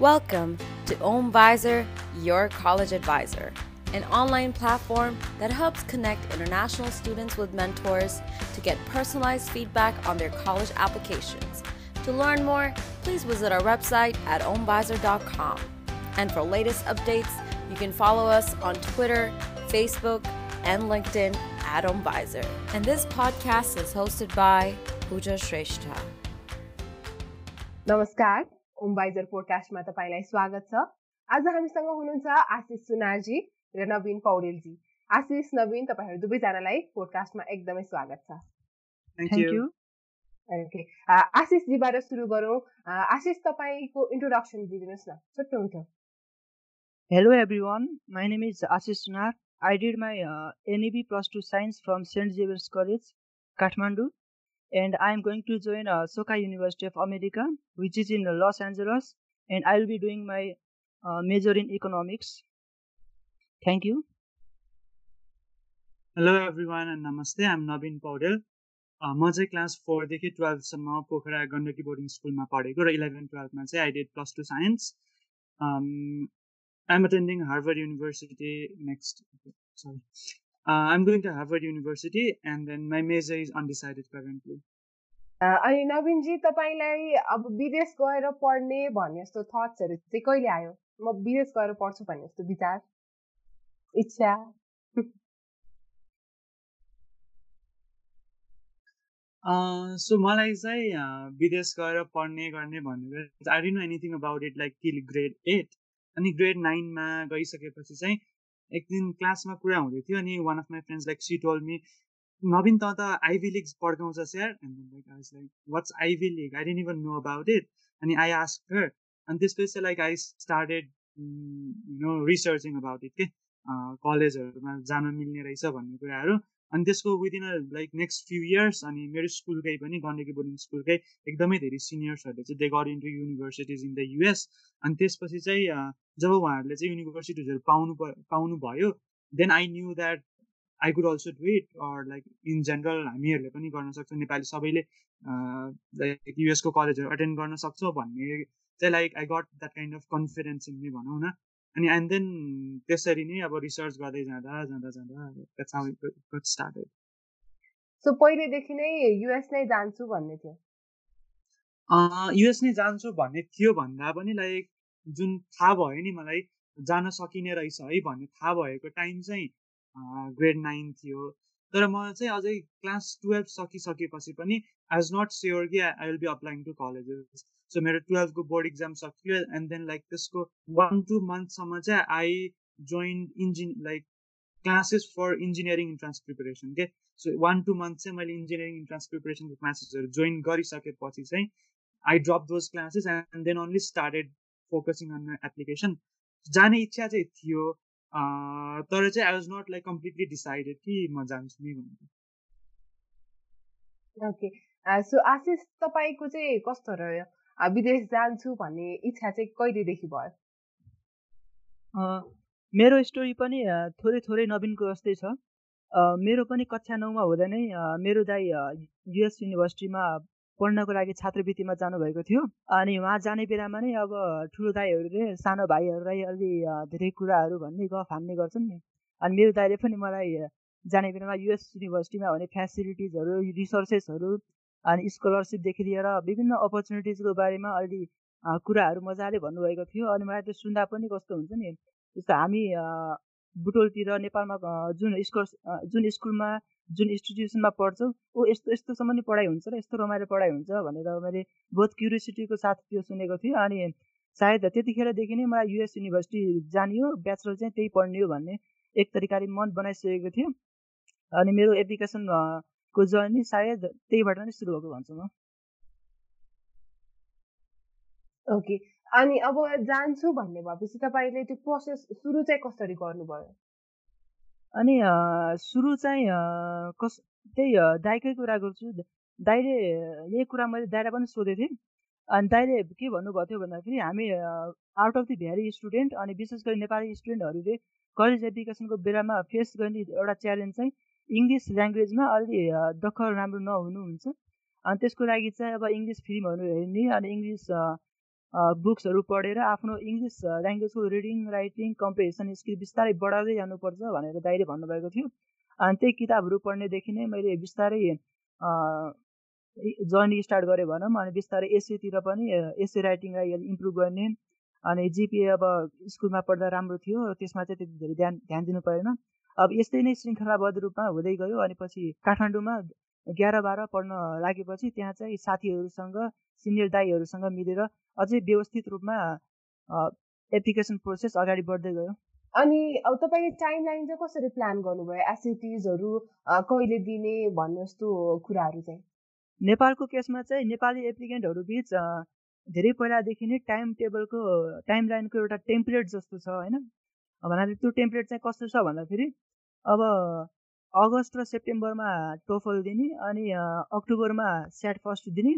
Welcome to OMVisor, your college advisor, an online platform that helps connect international students with mentors to get personalized feedback on their college applications. To learn more, please visit our website at omvisor.com. And for latest updates, you can follow us on Twitter, Facebook, and LinkedIn at OMVisor. And this podcast is hosted by Pooja Shrestha. Namaskar. ओमबाइजर पोडकास्टमा तपाईँलाई स्वागत छ। आज हामीसँग हुनुहुन्छ आशिष सुनारजी र नवीन पौडेलजी। आशिष नवीन तपाईँहरू दुवैजनालाई पोडकास्टमा एकदमै स्वागत छ. ओके आशिषजीबाट सुरु गरौँ। आशिष तपाईँको इन्ट्रोडक्सन दिइदिनुहोस् न। छोटो हुन्थ्यो। Hello everyone, my name is Ashish Sunar. I did my uh, NEB Plus 2 Science from St. Xavier's College, Kathmandu, and I am going to join uh, Soka University of America, which is in Los Angeles, and I will be doing my uh, major in economics. Thank you. Hello everyone and नमस्ते I'm Naveen Poudel अ, म चाहिँ class फोरदेखि टुवेल्भसम्म Pokhara Gandaki boarding स्कुलमा पढेको र eleven टुवेल्भमा चाहिँ I did plus two science I'm attending Harvard University next sorry I'm going to Harvard University and then my major is undecided currently अनि नवीनजी तपाईँलाई अब विदेश गएर पढ्ने भन्ने जस्तो थट्सहरू चाहिँ कहिले आयो? म विदेश गएर पढ्छु भन्ने जस्तो विचार इच्छा? सो मलाई चाहिँ विदेश गएर पढ्ने गर्ने भनेर I didn't know anything about it like till grade eight अनि ग्रेड नाइनमा गइसकेपछि चाहिँ एक दिन क्लासमा कुरा हुँदै थियो अनि one of my friends like she told me Naveen त आइभी लिग पड्काउँछ स्यार and like I like what's Ivy League I even know about it अनि आई आस्क हर अनि त्यसपछि चाहिँ like I started no researching about it के कलेजहरूमा जान मिल्ने रहेछ भन्ने कुराहरू। अनि त्यसको within like next few years अनि मेरो स्कुलकै पनि गण्डकी बोर्डिङ स्कुलकै एकदमै धेरै सिनियर्सहरूले चाहिँ they got into universities in the US अनि त्यसपछि चाहिँ अ, जब उहाँहरूले चाहिँ युनिभर्सिटिजहरू पाउनु पाउनु भयो then I knew that I could also do it or like in general हामीहरूले पनि गर्न सक्छौँ नेपाली सबैले लाइक युएसको कलेजहरू अटेन्ड गर्न सक्छौँ भन्ने चाहिँ like I got that kind of confidence in me भनौँ न। अनि एन्ड देन त्यसरी नै अब रिसर्च गर्दै जाँदा जाँदा जाँदा स्टार्टेड सो पहिलेदेखि नै युएस नै जान्छु भन्ने थियो? युएस नै जान्छु भन्ने थियो भन्दा पनि लाइक जुन थाहा भयो नि मलाई जान सकिने रहेछ है भन्ने थाहा भएको टाइम चाहिँ ग्रेड नाइन थियो। तर म चाहिँ अझै क्लास टुवेल्भ सकिसकेपछि पनि आई वाज नट स्योर कि I will be applying to colleges so मेरो टुवेल्भको बोर्ड इक्जाम सकियो एन्ड देन लाइक त्यसको वान टू मन्थसम्म चाहिँ I join engine like classes for engineering entrance preparation के सो वान टू मन्थ चाहिँ मैले इन्जिनियरिङ इन्ट्रान्स प्रिपेरेसनको क्लासेसहरू जोइन गरिसकेपछि चाहिँ I drop those classes and then only started focusing on application जाने इच्छा चाहिँ थियो तर चाहिँ I was not like completely decided कि म जान्छु नि भनेर। ओके सो आशिष तपाईँको चाहिँ कस्तो रह्यो? विदेश जान्छु भन्ने इच्छा चाहिँ कहिलेदेखि भयो? मेरो स्टोरी पनि थोरै थोरै नवीनको जस्तै छ। मेरो पनि कक्षा नौमा हुँदा नै मेरो दाई युएस युनिभर्सिटीमा पढ्नको लागि छात्रवृत्तिमा जानुभएको थियो। अनि उहाँ जाने बेलामा नै अब ठुलो दाईहरूले सानो भाइहरूलाई अलि धेरै कुराहरू भन्ने गफ हान्ने गर्छन् नि। अनि मेरो दाइले पनि मलाई जाने बेलामा युएस युनिभर्सिटीमा हुने फ्यासिलिटिजहरू रिसोर्सेसहरू अनि स्कलरसिपदेखि लिएर विभिन्न अपर्च्युनिटिजको बारेमा अलि कुराहरू मजाले भन्नुभएको थियो। अनि मलाई त्यो सुन्दा पनि कस्तो हुन्छ नि जस्तो हामी बुटोलतिर नेपालमा जुन स्कुल जुन स्कुलमा जुन इन्स्टिट्युसनमा पढ्छौँ ओ यस्तो यस्तोसम्म नि पढाइ हुन्छ र यस्तो रमाइलो पढाइ हुन्छ भनेर मैले बहुत क्युरियोसिटीको साथ त्यो सुनेको थिएँ अनि सायद त्यतिखेरदेखि नै मलाई युएस युनिभर्सिटी जाने हो ब्याचलर चाहिँ त्यही पढ्ने हो भन्ने एक तरिकाले मन बनाइसकेको थियो अनि मेरो एप्लिकेसन को जर्नी सायद त्यहीबाट नै सुरु भएको भन्छु म। ओके अनि अब जान्छु भन्ने भएपछि तपाईँले त्यो प्रोसेस सुरु चाहिँ कसरी गर्नुभयो? अनि सुरु चाहिँ कस त्यही अ, दाइकै कुरा गर्छु। दाइले यही कुरा मैले दाइलाई पनि सोधेको थिएँ। अनि दाइले के भन्नुभएको थियो भन्दाखेरि हामी out of the very student अनि विशेष गरी नेपाली स्टुडेन्टहरूले कलेज एप्लिकेसनको बेलामा फेस गर्ने एउटा च्यालेन्ज चाहिँ इङ्ग्लिस ल्याङ्ग्वेजमा अलि अ, दखल राम्रो नहुनु हुन्छ अनि त्यसको लागि चाहिँ अब इङ्ग्लिस फिल्महरू हेर्ने अनि इङ्ग्लिस बुक्सहरू पढेर आफ्नो इङ्ग्लिस ल्याङ्ग्वेजको रिडिङ राइटिङ कम्प्रिहेसन स्किल बिस्तारै बढाउँदै जानुपर्छ भनेर दाइले भन्नुभएको थियो। अनि त्यही किताबहरू पढ्नेदेखि नै मैले बिस्तारै जर्नी स्टार्ट गरेँ भनौँ अनि बिस्तारै एसएतिर पनि एसए राइटिङलाई इम्प्रुभ गर्ने अनि जिपिए अब स्कुलमा पढ्दा राम्रो थियो त्यसमा चाहिँ त्यति धेरै ध्यान ध्यान दिनु परेन। अब यस्तै नै श्रृङ्खलाबद्ध रूपमा हुँदै गयो अनि पछि काठमाडौँमा एघार बाह्र पढ्न लागेपछि त्यहाँ चाहिँ साथीहरूसँग सिनियर दाईहरूसँग मिलेर अझै व्यवस्थित रूपमा एप्लिकेसन प्रोसेस अगाडि बढ्दै गयो। अनि अब तपाईँले टाइम लाइन चाहिँ कसरी प्लान गर्नुभयो? एसिटिजहरू कहिले दिने भन्ने जस्तो कुराहरू चाहिँ? नेपालको केसमा चाहिँ नेपाली एप्लिकेन्टहरू बिच धेरै पहिलादेखि नै टाइम टेबलको टाइम लाइनको एउटा टेम्प्लेट जस्तो छ होइन? भन्नाले त्यो टेम्प्लेट चाहिँ कस्तो छ भन्दाखेरि अब अगस्त र सेप्टेम्बरमा टोफल दिने अनि अक्टोबरमा स्याट फर्स्ट दिने।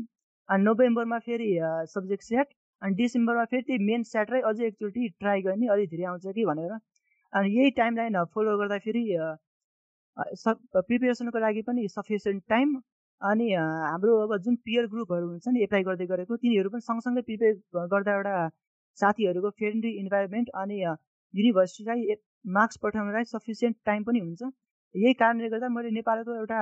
अनि नोभेम्बरमा फेरि सब्जेक्ट स्याट अनि डिसेम्बरमा फेरि त्यही मेन र अझै एकचोटि ट्राई गर्ने अलिक धेरै आउँछ कि भनेर। अनि यही टाइम लाइन फलो गर्दाखेरि प्रिपेरेसनको लागि पनि सफिसियन्ट टाइम अनि हाम्रो अब जुन पियर ग्रुपहरू हुन्छ नि एप्लाई गर्दै गरेको तिनीहरू पनि सँगसँगै प्रिपेयर गर्दा एउटा साथीहरूको फ्रेन्डली इन्भाइरोमेन्ट अनि युनिभर्सिटीलाई मार्क्स पठाउनलाई सफिसियन्ट टाइम पनि हुन्छ। यही कारणले गर्दा मैले नेपालको एउटा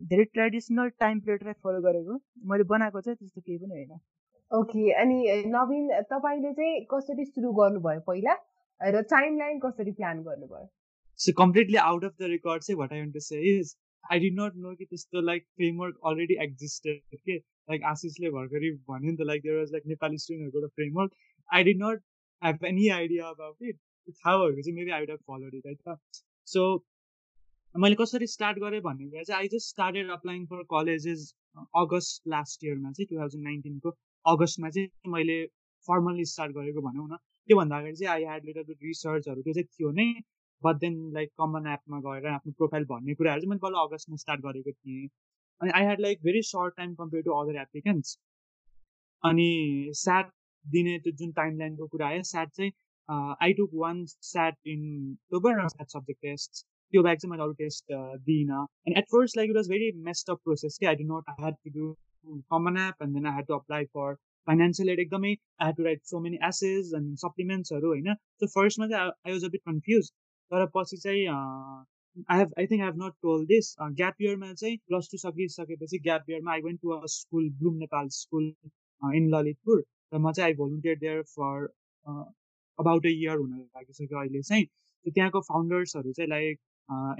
धेरै ट्रेडिसनल टाइम प्लेटलाई फलो गरेको। मैले बनाएको चाहिँ त्यस्तो केही पनि होइन। ओके अनि नवीन तपाईँले चाहिँ कसरी सुरु गर्नुभयो पहिला? र टाइम लाइन कसरी प्लान गर्नुभयो? So completely out of the record चाहिँ but I to say is I did not know कि त्यस्तो लाइक फ्रेमवर्क अलरेडी एक्जिस्टेड के लाइक आशिषले भर्खरै भन्यो नि त like there was like Nepali स्टुडेन्टहरूको एउटा framework I did not have any idea about it थाहा भएको चाहिँ maybe I would have followed it है त सो मैले कसरी स्टार्ट गरेँ भन्ने कुरा चाहिँ I just started applying for colleges August last इयरमा चाहिँ टु थाउजन्ड नाइन्टिनको अगस्तमा चाहिँ मैले फर्मल्ली स्टार्ट गरेको भनौँ न। त्योभन्दा अगाडि चाहिँ आई ह्याड बिट रिसर्चहरू त्यो चाहिँ थियो नै बट देन लाइक कमन एपमा गएर आफ्नो प्रोफाइल भन्ने कुराहरू चाहिँ मैले पहिला अगस्तमा स्टार्ट गरेको थिएँ। अनि I had like very short time compare to other applicants अनि स्याट दिने त्यो जुन टाइम लाइनको कुरा आयो स्याट चाहिँ I took one SAT in SAT subject test त्यो ब्याग चाहिँ मैले अरू टेस्ट दिइनँ and at first like it was very messed up process कि I didn't I had to do common app and then I had to apply for financial aid एकदमै I had to write so many essays and सप्लिमेन्ट्सहरू होइन so फर्स्टमा चाहिँ I was a bit confuse तर पछि चाहिँ I have I think I have not told this gap इयरमा चाहिँ plus two सकिसकेपछि ग्याप इयरमा I went to a school Bloom Nepal school in Lalitpur र म चाहिँ I volunteer there for about a year हुन लागिसक्यो अहिले चाहिँ त्यहाँको फाउन्डर्सहरू चाहिँ लाइक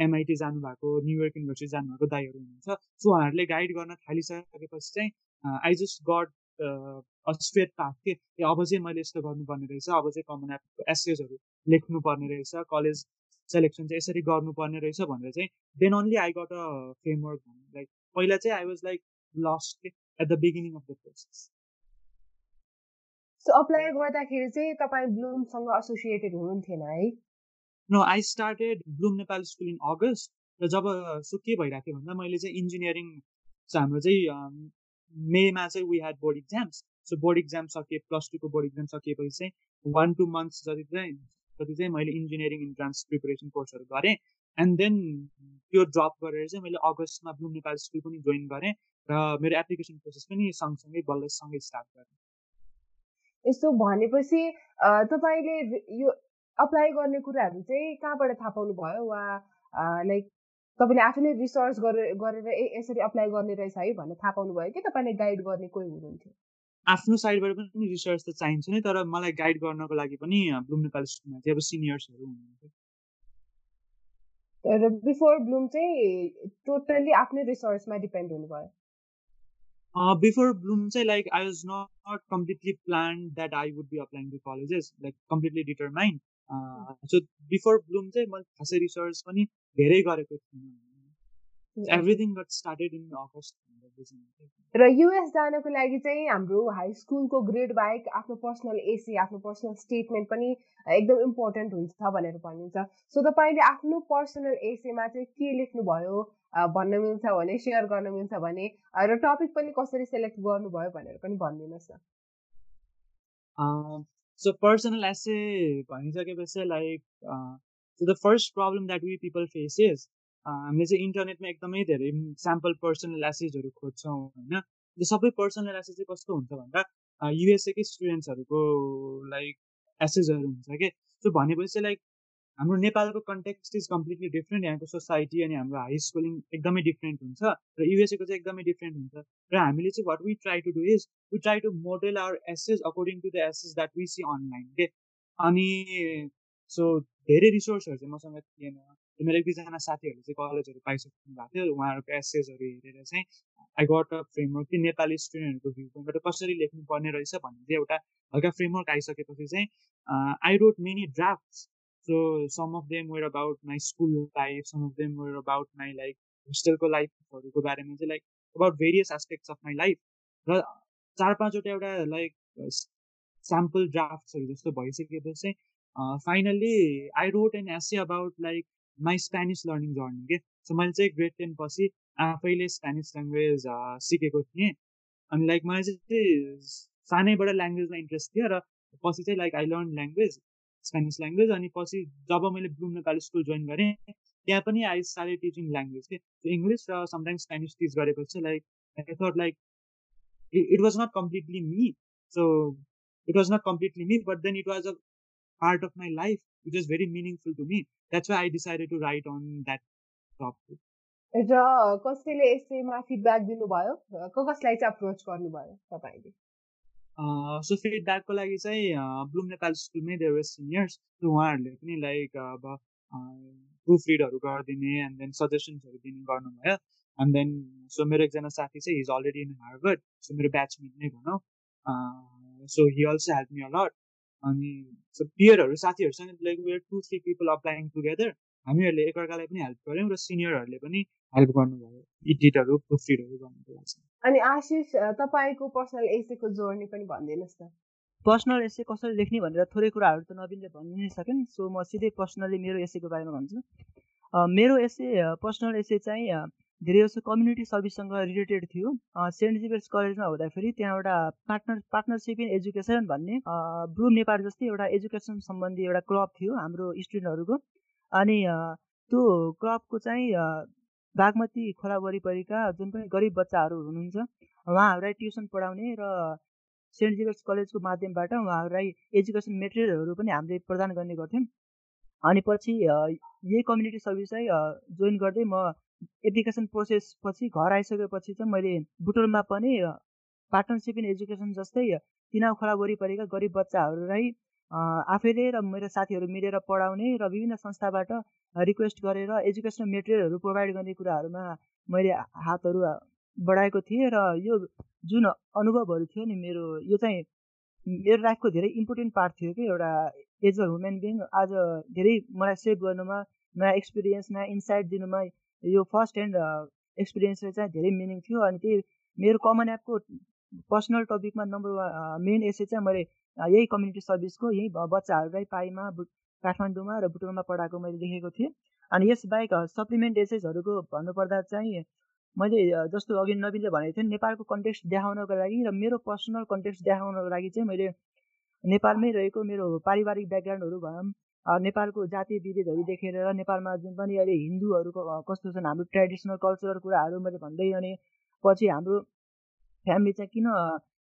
एमआइटी जानुभएको न्युयोर्क युनिभर्सिटी जानुभएको दाईहरू हुनुहुन्छ। सो उहाँहरूले गाइड गर्न थालिसकेपछि चाहिँ I just got straight path के? अब चाहिँ मैले यस्तो गर्नुपर्ने रहेछ। अब चाहिँ कमन एपको एसेजहरू लेख्नुपर्ने रहेछ। कलेज सेलेक्सन चाहिँ यसरी गर्नुपर्ने रहेछ भनेर चाहिँ then only I got a framework like पहिला चाहिँ I was like lost at the beginning of the process so apply गर्दाखेरि चाहिँ तपाईँ ब्लुमसँग एसोसिएटेड हुनुहुन्थेन है? No I started Bloom Nepal school in August र जब सो के भइरहेको थियो भन्दा मैले चाहिँ इन्जिनियरिङ हाम्रो चाहिँ मेमा चाहिँ we had board exams so board exam सके प्लस टूको बोर्ड इक्जाम सकिएपछि चाहिँ वान टू मन्थ्स जति चाहिँ जति चाहिँ मैले इन्जिनियरिङ इन्ट्रान्स प्रिपेरेसन कोर्सहरू गरेँ एन्ड देन त्यो ड्रप गरेर चाहिँ मैले अगस्तमा ब्लुम नेपाल स्कुल पनि जोइन गरेँ र मेरो एप्लिकेसन प्रोसेस पनि सँगसँगै बल्लसँगै स्टार्ट गरेँ। यस्तो भनेपछि तपाईँले यो अप्लाई गर्ने कुराहरू चाहिँ कहाँबाट थाहा पाउनु भयो वा लाइक तपाईँले आफैले रिसर्च गरेर गरेर यसरी अप्लाई गर्ने रहेछ है भनेर थाहा पाउनु भयो कि तपाईँले गाइड गर्ने कोही हुनुहुन्थ्यो? आफ्नो साइडबाट पनि रिसर्च त चाहिन्छ नै तर मलाई गाइड गर्नको लागि पनि ब्लुम नेपाल स्कुलमा चाहिँ अब सिनियर्सहरू हुनुहुन्थ्यो। र बिफोर ब्लुम चाहिँ टोटल्ली आफ्नै रिसर्चमा डिपेन्ड हुनुभयो। बिफोर ब्लुम चाहिँ like I was not completely plan that I would be applying to colleges like completely determined so before Bloom चाहिँ मैले खासै रिसर्च पनि धेरै गरेको थिइनँ। Everything got started in August र युएस जानको लागि चाहिँ हाम्रो हाई स्कुलको ग्रेड बाहेक आफ्नो पर्सनल एसी आफ्नो पर्सनल स्टेटमेन्ट पनि एकदम इम्पोर्टेन्ट हुन्छ भनेर भनिन्छ। सो तपाईँले आफ्नो पर्सनल एसीमा चाहिँ के लेख्नुभयो भन्न मिल्छ भने सेयर गर्न मिल्छ भने र टपिक पनि कसरी सेलेक्ट गर्नुभयो भनेर पनि भनिदिनुहोस् न। सो पर्सनल एसे भनिसकेपछि like so the first problem that we people face हामीले चाहिँ इन्टरनेटमा एकदमै धेरै स्याम्पल पर्सनल एसेजहरू खोज्छौँ होइन त्यो सबै पर्सनल एसेज चाहिँ कस्तो हुन्छ भन्दा युएसएकै स्टुडेन्ट्सहरूको लाइक एसेसहरू हुन्छ कि सो भनेपछि लाइक हाम्रो नेपालको कन्टेक्स्ट इज कम्प्लिटली डिफ्रेन्ट यहाँको सोसाइटी अनि हाम्रो हाई स्कुलिङ एकदमै डिफ्रेन्ट हुन्छ र युएसएको चाहिँ एकदमै डिफ्रेन्ट हुन्छ र हामीले चाहिँ what we try to do is we try to model our essays according to the essays that we see online के अनि सो धेरै रिसोर्सहरू चाहिँ मसँग थिएन मेरो एक दुईजना साथीहरूले चाहिँ कलेजहरू पाइसक्नु भएको थियो उहाँहरूको एसेसहरू हेरेर चाहिँ आई गट अ फ्रेमवर्क कि नेपाली स्टुडेन्टहरूको भ्यू पोइन्टबाट कसरी लेख्नु पर्ने रहेछ भन्ने चाहिँ एउटा हल्का फ्रेमवर्क आइसकेपछि चाहिँ I wrote many draft So some of them were about my school life, some of them were about my like होस्टेलको लाइफहरूको बारेमा चाहिँ like about various aspects of my life र चार पाँचवटा एउटा लाइक स्याम्पल ड्राफ्ट्सहरू जस्तो भइसकेपछि चाहिँ finally I wrote an essay about like my Spanish learning journey के सो मैले चाहिँ ग्रेड टेन पछि आफैले स्पेनिस ल्याङ्ग्वेज सिकेको थिएँ। अनि लाइक मलाई चाहिँ सानैबाट ल्याङ्ग्वेजमा इन्ट्रेस्ट थियो र पछि चाहिँ like I learn language Spanish language अनि पछि जब मैले ब्लुम नेपाली स्कुल जोइन गरेँ त्यहाँ पनि आई स्टार्टेड टिचिङ ल्याङ्ग्वेज के। इङ्ग्लिस र समटाइम्स स्पेनिस टिच गरेपछि like I thought like it was not completely me so it was not completely me but then it was a part of my life it was very meaningful to me that's why I decided to write on that topic र कसैले यसैमा feedback दिनुभयो? कसलाई चाहिँ approach गर्नुभयो तपाईँले? So फिडब्याकको लागि चाहिँ ब्लुम नेपाल स्कुलमै देयर सिनियर्स उहाँहरूले पनि लाइक अब प्रुफ रिडहरू गरिदिने एन्ड देन सजेसन्सहरू दिने गर्नुभयो। एन्ड देन सो मेरो एकजना साथी चाहिँ he's already in Harvard so मेरो ब्याचमेट नै भनौँ। So he also help me a lot अनि सो पियरहरू साथीहरूसँग like were two three people applying together हामीहरूले एकअर्कालाई पनि हेल्प गऱ्यौँ र सिनियरहरूले पनि हेल्प गर्नुभयो। इडिटहरू प्रुफरिडहरू गर्नुको लागि। अनि आशिष तपाईँको पर्सनल एसेको जोर्नी पनि भनिदिनुहोस् न पर्सनल एसे कसरी लेख्ने भनेर थोरै कुराहरू त नवीनले भन्नु नै सकेन सो म सिधै पर्सनली मेरो एसेको बारेमा भन्छु। मेरो एसे पर्सनल एसे चाहिँ धेरै जस्तो कम्युनिटी सर्भिससँग रिलेटेड थियो। सेन्ट जिभेट्स कलेजमा हुँदाखेरि त्यहाँ एउटा पार्टनर पार्टनरसिप इन एजुकेसन भन्ने ब्लु नेपाल जस्तै एउटा एजुकेसन सम्बन्धी एउटा क्लब थियो हाम्रो स्टुडेन्टहरूको। अनि त्यो क्लबको चाहिँ बागमती खोला वरिपरिका जुन पनि गरिब बच्चाहरू हुनुहुन्छ उहाँहरूलाई ट्युसन पढाउने र सेन्ट जेभियर्स कलेजको माध्यमबाट उहाँहरूलाई एजुकेसन मेटेरियलहरू पनि हामीले प्रदान गर्ने गर्थ्यौँ। अनि पछि यही कम्युनिटी सर्भिस चाहिँ जोइन गर्दै म एप्लिकेसन प्रोसेस पछि घर आइसकेपछि चाहिँ मैले बुटोलमा पनि पार्टनरसिप इन एजुकेसन जस्तै तिनाउ खोला वरिपरिका गरिब बच्चाहरूलाई आफैले र मेरो साथीहरू मिलेर पढाउने र विभिन्न संस्थाबाट रिक्वेस्ट गरेर एजुकेसनल मेटेरियलहरू प्रोभाइड गर्ने कुराहरूमा मैले हातहरू बढाएको थिएँ र यो जुन अनुभवहरू थियो नि मेरो यो चाहिँ मेरो लाइफको धेरै इम्पोर्टेन्ट पार्ट थियो कि एउटा एज अ ह्युमेन बिङ आज धेरै मलाई सेभ गर्नुमा नयाँ एक्सपिरियन्स नयाँ इन्साइट दिनुमा यो फर्स्ट ह्यान्ड एक्सपिरियन्सले चाहिँ धेरै मिनिङ थियो। अनि त्यही मेरो कमन एपको पर्सनल टपिकमा नम्बर वान मेन एसे चाहिँ मैले यही कम्युनिटी सर्भिसको यही बच्चाहरूलाई पाइमा काठमाडौँमा र बुटोलमा पढाएको मैले देखेको थिएँ। अनि यसबाहेक सप्लिमेन्ट एसेसहरूको भन्नुपर्दा चाहिँ मैले जस्तो अघि नवीनले भनेको थिएँ नेपालको कन्टेक्स्ट देखाउनको लागि र मेरो पर्सनल कन्टेक्स्ट देखाउनको लागि चाहिँ मैले नेपालमै रहेको मेरो पारिवारिक ब्याकग्राउन्डहरू भनौँ नेपालको जातीय विभेदहरू देखेर नेपालमा जुन पनि अहिले हिन्दूहरूको कस्तो छन् हाम्रो ट्रेडिसनल कल्चरल कुराहरू मैले भन्दै अनि पछि हाम्रो फ्यामिली चाहिँ किन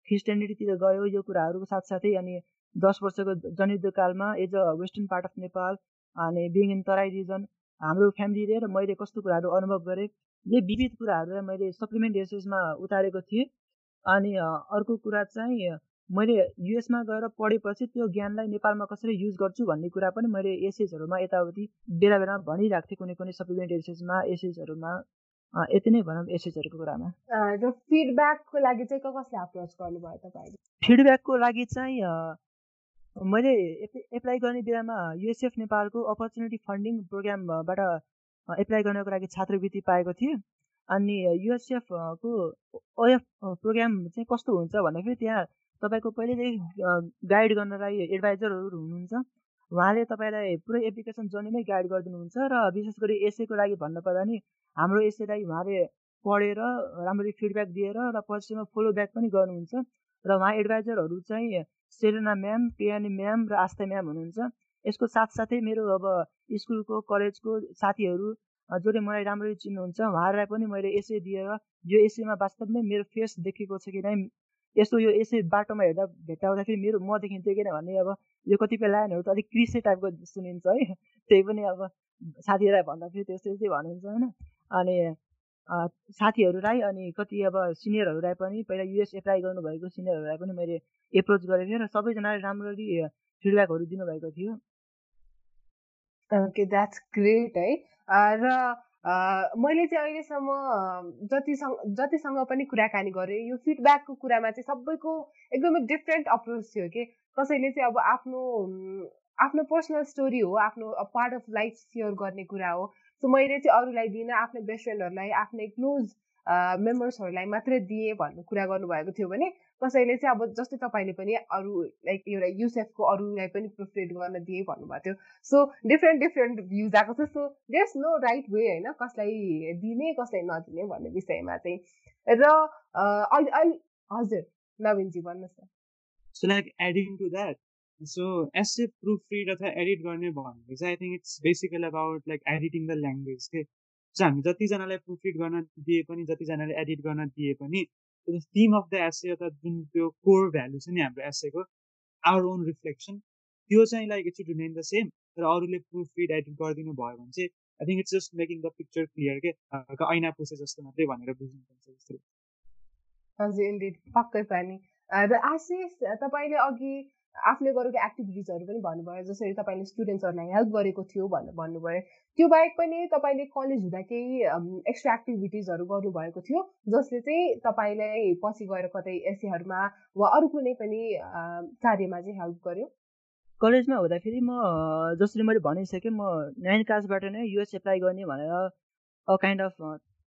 क्रिस्टियनिटीतिर गयो यो कुराहरूको साथसाथै अनि दस वर्षको जनयुद्धकालमा as a western part of Nepal अनि बिङ इन तराई रिजन हाम्रो फ्यामिलीले र मैले कस्तो कुराहरू अनुभव गरेँ यही विविध कुराहरूलाई मैले सप्लिमेन्ट एसेसमा उतारेको थिएँ। अनि अर्को कुरा चाहिँ मैले युएसमा गएर पढेपछि त्यो ज्ञानलाई नेपालमा कसरी युज गर्छु भन्ने कुरा पनि मैले एसेजहरूमा यताउति बेला बेलामा भनिरहेको थिएँ कुनै कुनै सप्लिमेन्ट एसेजमा एसेजहरूमा यति नै भनौँ एसएचहरूको कुरामा। र फिडब्याकको लागि चाहिँ कसले अप्रोच गर्नुभयो तपाईँले? फिडब्याकको लागि चाहिँ मैले एप्लाई गर्ने बेलामा युएसएफ नेपालको अपर्च्युनिटी फन्डिङ प्रोग्रामबाट एप्लाई गर्नको लागि छात्रवृत्ति पाएको थिएँ। अनि युएसएफको ओएफ प्रोग्राम चाहिँ कस्तो हुन्छ भन्दाखेरि त्यहाँ तपाईँको पहिल्यैदेखि गाइड गर्नलाई एडभाइजरहरू हुनुहुन्छ। उहाँले तपाईँलाई पुरै एप्लिकेसन जर्नी नै गाइड गरिदिनुहुन्छ र विशेष गरी एसएको लागि भन्नुपर्दा नि हाम्रो एसएलाई उहाँले पढेर राम्ररी फिडब्याक दिएर र पछिमा फलो ब्याक पनि गर्नुहुन्छ र उहाँ एडभाइजरहरू चाहिँ सेरेना म्याम पियानी म्याम र आस्था म्याम हुनुहुन्छ। यसको साथसाथै मेरो अब स्कुलको कलेजको साथीहरू जसले मलाई राम्ररी चिन्नुहुन्छ उहाँहरूलाई पनि मैले एसए दिएर यो एसेमा वास्तवमै मेरो फेस देखेको छ कि नै यस्तो यो यसै बाटोमा हेर्दा भेट्टाउँदाखेरि मेरो म देखिन्थ्यो किनभने अब यो कतिपय लाइनहरू त अलिक क्रिसे टाइपको सुनिन्छ है। त्यही पनि अब साथीहरूलाई भन्दाखेरि त्यस्तै चाहिँ भनिन्छ होइन। अनि साथीहरूलाई अनि कति अब सिनियरहरूलाई पनि पहिला युएस एप्लाई गर्नुभएको सिनियरहरूलाई पनि मैले एप्रोच गरेको थिएँ र सबैजनाले राम्ररी फिडब्याकहरू दिनुभएको थियो। ओके द्याट्स ग्रेट है। र मैले चाहिँ अहिलेसम्म जतिसँग जतिसँग पनि कुराकानी गरेँ यो फिडब्याकको कुरामा चाहिँ सबैको एकदमै डिफ्रेन्ट अप्रोच थियो कि कसैले चाहिँ अब आफ्नो आफ्नो पर्सनल स्टोरी हो आफ्नो पार्ट अफ लाइफ सेयर गर्ने कुरा हो। सो मैले चाहिँ अरूलाई दिइनँ आफ्नो बेस्ट फ्रेन्डहरूलाई आफ्नै क्लोज मेम्बर्सहरूलाई मात्रै दिएँ भन्ने कुरा गर्नुभएको थियो भने कसैले चाहिँ अब जस्तै तपाईँले पनि अरू लाइक एउटा युसेफको अरूलाई पनि प्रिफरेट गर्न दिए भन्नुभएको थियो। सो डिफ्रेन्ट डिफ्रेन्ट भ्युज आएको छ। So there's no right way होइन कसलाई दिने कसलाई नदिने भन्ने विषयमा चाहिँ। र हजुर नवीनजी भन्नुहोस् न। So like adding to that so essay proof read अथवा एडिट गर्ने भनेको चाहिँ I think it's बेसिकल about like editing the language के सो हामी जतिजनालाई प्रुफ रिड गर्न दिए पनि जतिजनाले एडिट गर्न दिए पनि थिम अफ द एसे अथवा जुन त्यो कोर भ्यालु छ नि हाम्रो एसेको आवर ओन रिफ्लेक्सन त्यो चाहिँ like it's remain the same तर अरूले प्रुफ रिड एडिट गरिदिनु भयो भने चाहिँ I think it's just making the picture clear के ऐना पुसे जस्तो मात्रै भनेर बुझ्नुपर्छ जस्तो। हजुर इन्डिड पक्कै पनि। र आशिष तपाईँले अघि आफूले गरेको एक्टिभिटिजहरू पनि भन्नुभयो जसरी तपाईँले स्टुडेन्ट्सहरूलाई हेल्प गरेको थियो भनेर भन्नुभयो। त्यो बाहेक पनि तपाईँले कलेज हुँदा केही एक्स्ट्रा एक्टिभिटिजहरू गर्नुभएको थियो जसले चाहिँ तपाईँलाई पछि गएर कतै एसीहरूमा वा अरू कुनै पनि कार्यमा चाहिँ हेल्प गर्यो? कलेजमा हुँदाखेरि म जसरी मैले भनिसकेँ म नाइन क्लासबाट नै युएस एप्लाई गर्ने भनेर काइन्ड अफ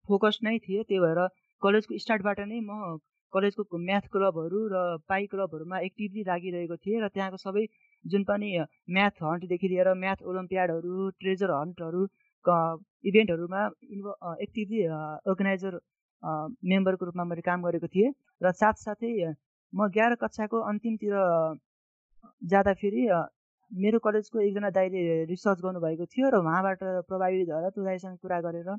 फोकस नै थिएँ। त्यही भएर कलेजको स्टार्टबाट नै म कलेजको म्याथ क्लबहरू र पाइ क्लबहरूमा एक्टिभली लागिरहेको थिएँ र त्यहाँको सबै जुन पनि म्याथ हन्टदेखि लिएर म्याथ ओलम्पियाडहरू ट्रेजर हन्टहरू इभेन्टहरूमा इन्भ एक्टिभली अर्गनाइजर मेम्बरको रूपमा मैले काम गरेको थिएँ र साथसाथै म एघार कक्षाको अन्तिमतिर जाँदाखेरि मेरो कलेजको एकजना दाइले रिसर्च गर्नुभएको थियो र उहाँबाट प्रभावित भएर त्यो कुरा गरेर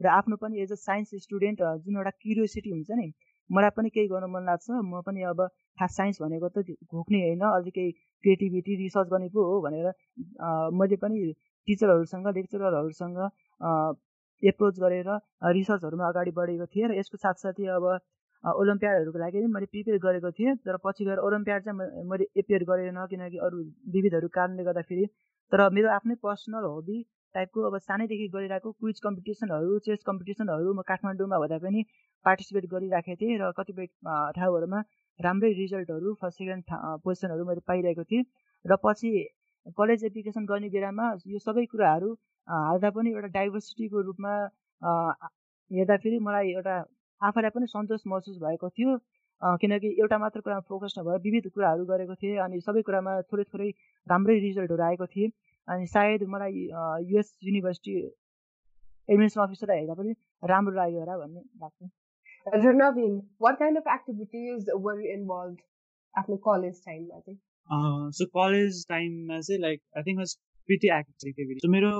र आफ्नो पनि एज अ साइन्स स्टुडेन्ट जुन एउटा क्युरियोसिटी हुन्छ नि मलाई पनि केही गर्न मन लाग्छ। म पनि अब खास साइन्स भनेको त घोक्ने होइन अझै केही क्रिएटिभिटी रिसर्च गर्ने पो हो भनेर मैले पनि टिचरहरूसँग लेक्चररहरूसँग एप्रोच गरेर रिसर्चहरूमा अगाडि बढेको थिएँ र यसको साथसाथै अब ओलम्पियाडहरूको लागि पनि मैले प्रिपेयर गरेको थिएँ। तर पछि गएर ओलम्पियाड चाहिँ मैले एपियर गरेन किनकि अरू विविधहरू कारणले गर्दाखेरि। तर मेरो आफ्नै पर्सनल हबी टाइपको अब सानैदेखि गरिरहेको क्विज कम्पिटिसनहरू चेस कम्पिटिसनहरू म काठमाडौँमा हुँदा पनि पार्टिसिपेट गरिराखेको थिएँ र कतिपय ठाउँहरूमा राम्रै रिजल्टहरू फर्स्ट सेकेन्ड पोजिसनहरू मैले पाइरहेको थिएँ र पछि कलेज एप्लिकेसन गर्ने बेलामा यो सबै कुराहरू हाल्दा पनि एउटा डाइभर्सिटीको रूपमा हेर्दाखेरि मलाई एउटा आफैलाई पनि सन्तोष महसुस भएको थियो किनकि एउटा मात्र कुरामा फोकस नभएर विविध कुराहरू गरेको थिएँ अनि सबै कुरामा थोरै थोरै राम्रै रिजल्टहरू आएको थिएँ। अनि सायद मलाई युएस युनिभर्सिटी एडमिसन अफिसरलाई हेर्दा पनि राम्रो लाग्यो होला भन्ने लाग्छ। र Naveen what kind of activities were involve आफ्नो कलेज टाइममा चाहिँ? सो कलेज टाइममा चाहिँ like I think was pretty activity so मेरो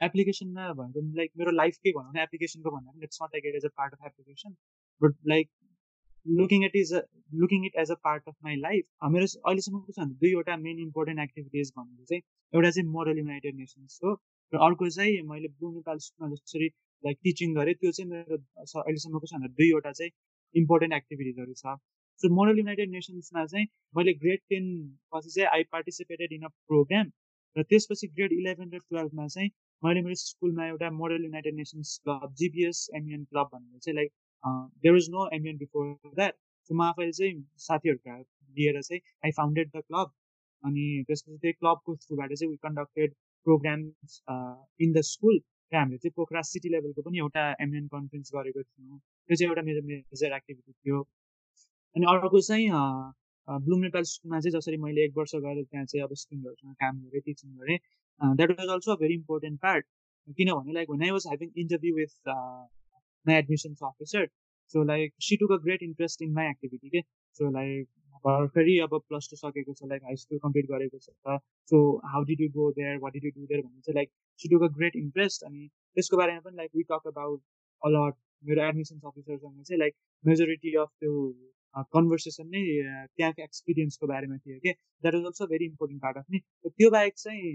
एप्लिकेसनमा भनेको लाइक मेरो लाइफकै भनौँ न एप्लिकेसनको भन्दा पनि it's not like it as a part of application but like looking at is looking it as a part of my life मेरो अहिलेसम्मको छ दुईवटा मेन इम्पोर्टेन्ट एक्टिभिटिज भनेको चाहिँ एउटा चाहिँ मोरल युनाइटेड नेसन्स हो र अर्को चाहिँ मैले ब्लु नेपाल स्कुलमा जसरी लाइक टिचिङ गरेँ त्यो चाहिँ मेरो अहिलेसम्मको छ दुईवटा चाहिँ इम्पोर्टेन्ट एक्टिभिटिजहरू छ। सो मोरल युनाइटेड नेसन्समा चाहिँ मैले ग्रेड टेन पछि चाहिँ I participated in a program र त्यसपछि ग्रेड इलेभेन र टुवेल्भमा चाहिँ मैले मेरो स्कुलमा एउटा model United Nations club GBS MN club भनेर चाहिँ like there is no MN before that so म आफैले चाहिँ साथीहरूका लिएर चाहिँ आई फाउन्डेड द क्लब अनि त्यसपछि त्यही क्लबको थ्रुबाट चाहिँ we conducted programs in the school र हामीले चाहिँ पोखरा सिटी लेभलको पनि एउटा एमएन कन्फरेन्स गरेको थियौँ। त्यो चाहिँ एउटा मेरो मेजर एक्टिभिटी थियो। अनि अर्को चाहिँ ब्लुम नेपाल स्कुलमा चाहिँ जसरी मैले एक वर्ष गएर त्यहाँ चाहिँ अब स्टुडेन्टहरूसँग काम गरेँ टिचिङ गरेँ। That was also a very important part किनभने like when I was having interview with my admissions officer. So like she took a great interest in my activity. Okay? So like भर्खरै अब plus two सकेको छ like high school complete गरेको छ so how did you go there what did you do there भन्ने चाहिँ like see took a great interest अनि त्यसको बारेमा पनि like we talk about a lot मेरो एडमिसन्स अफिसरसँग चाहिँ लाइक मेजोरिटी अफ त्यो कन्भर्सेसन नै त्यहाँको एक्सपिरियन्सको बारेमा थियो कि that is also very important part of नि त्यो बाहेक चाहिँ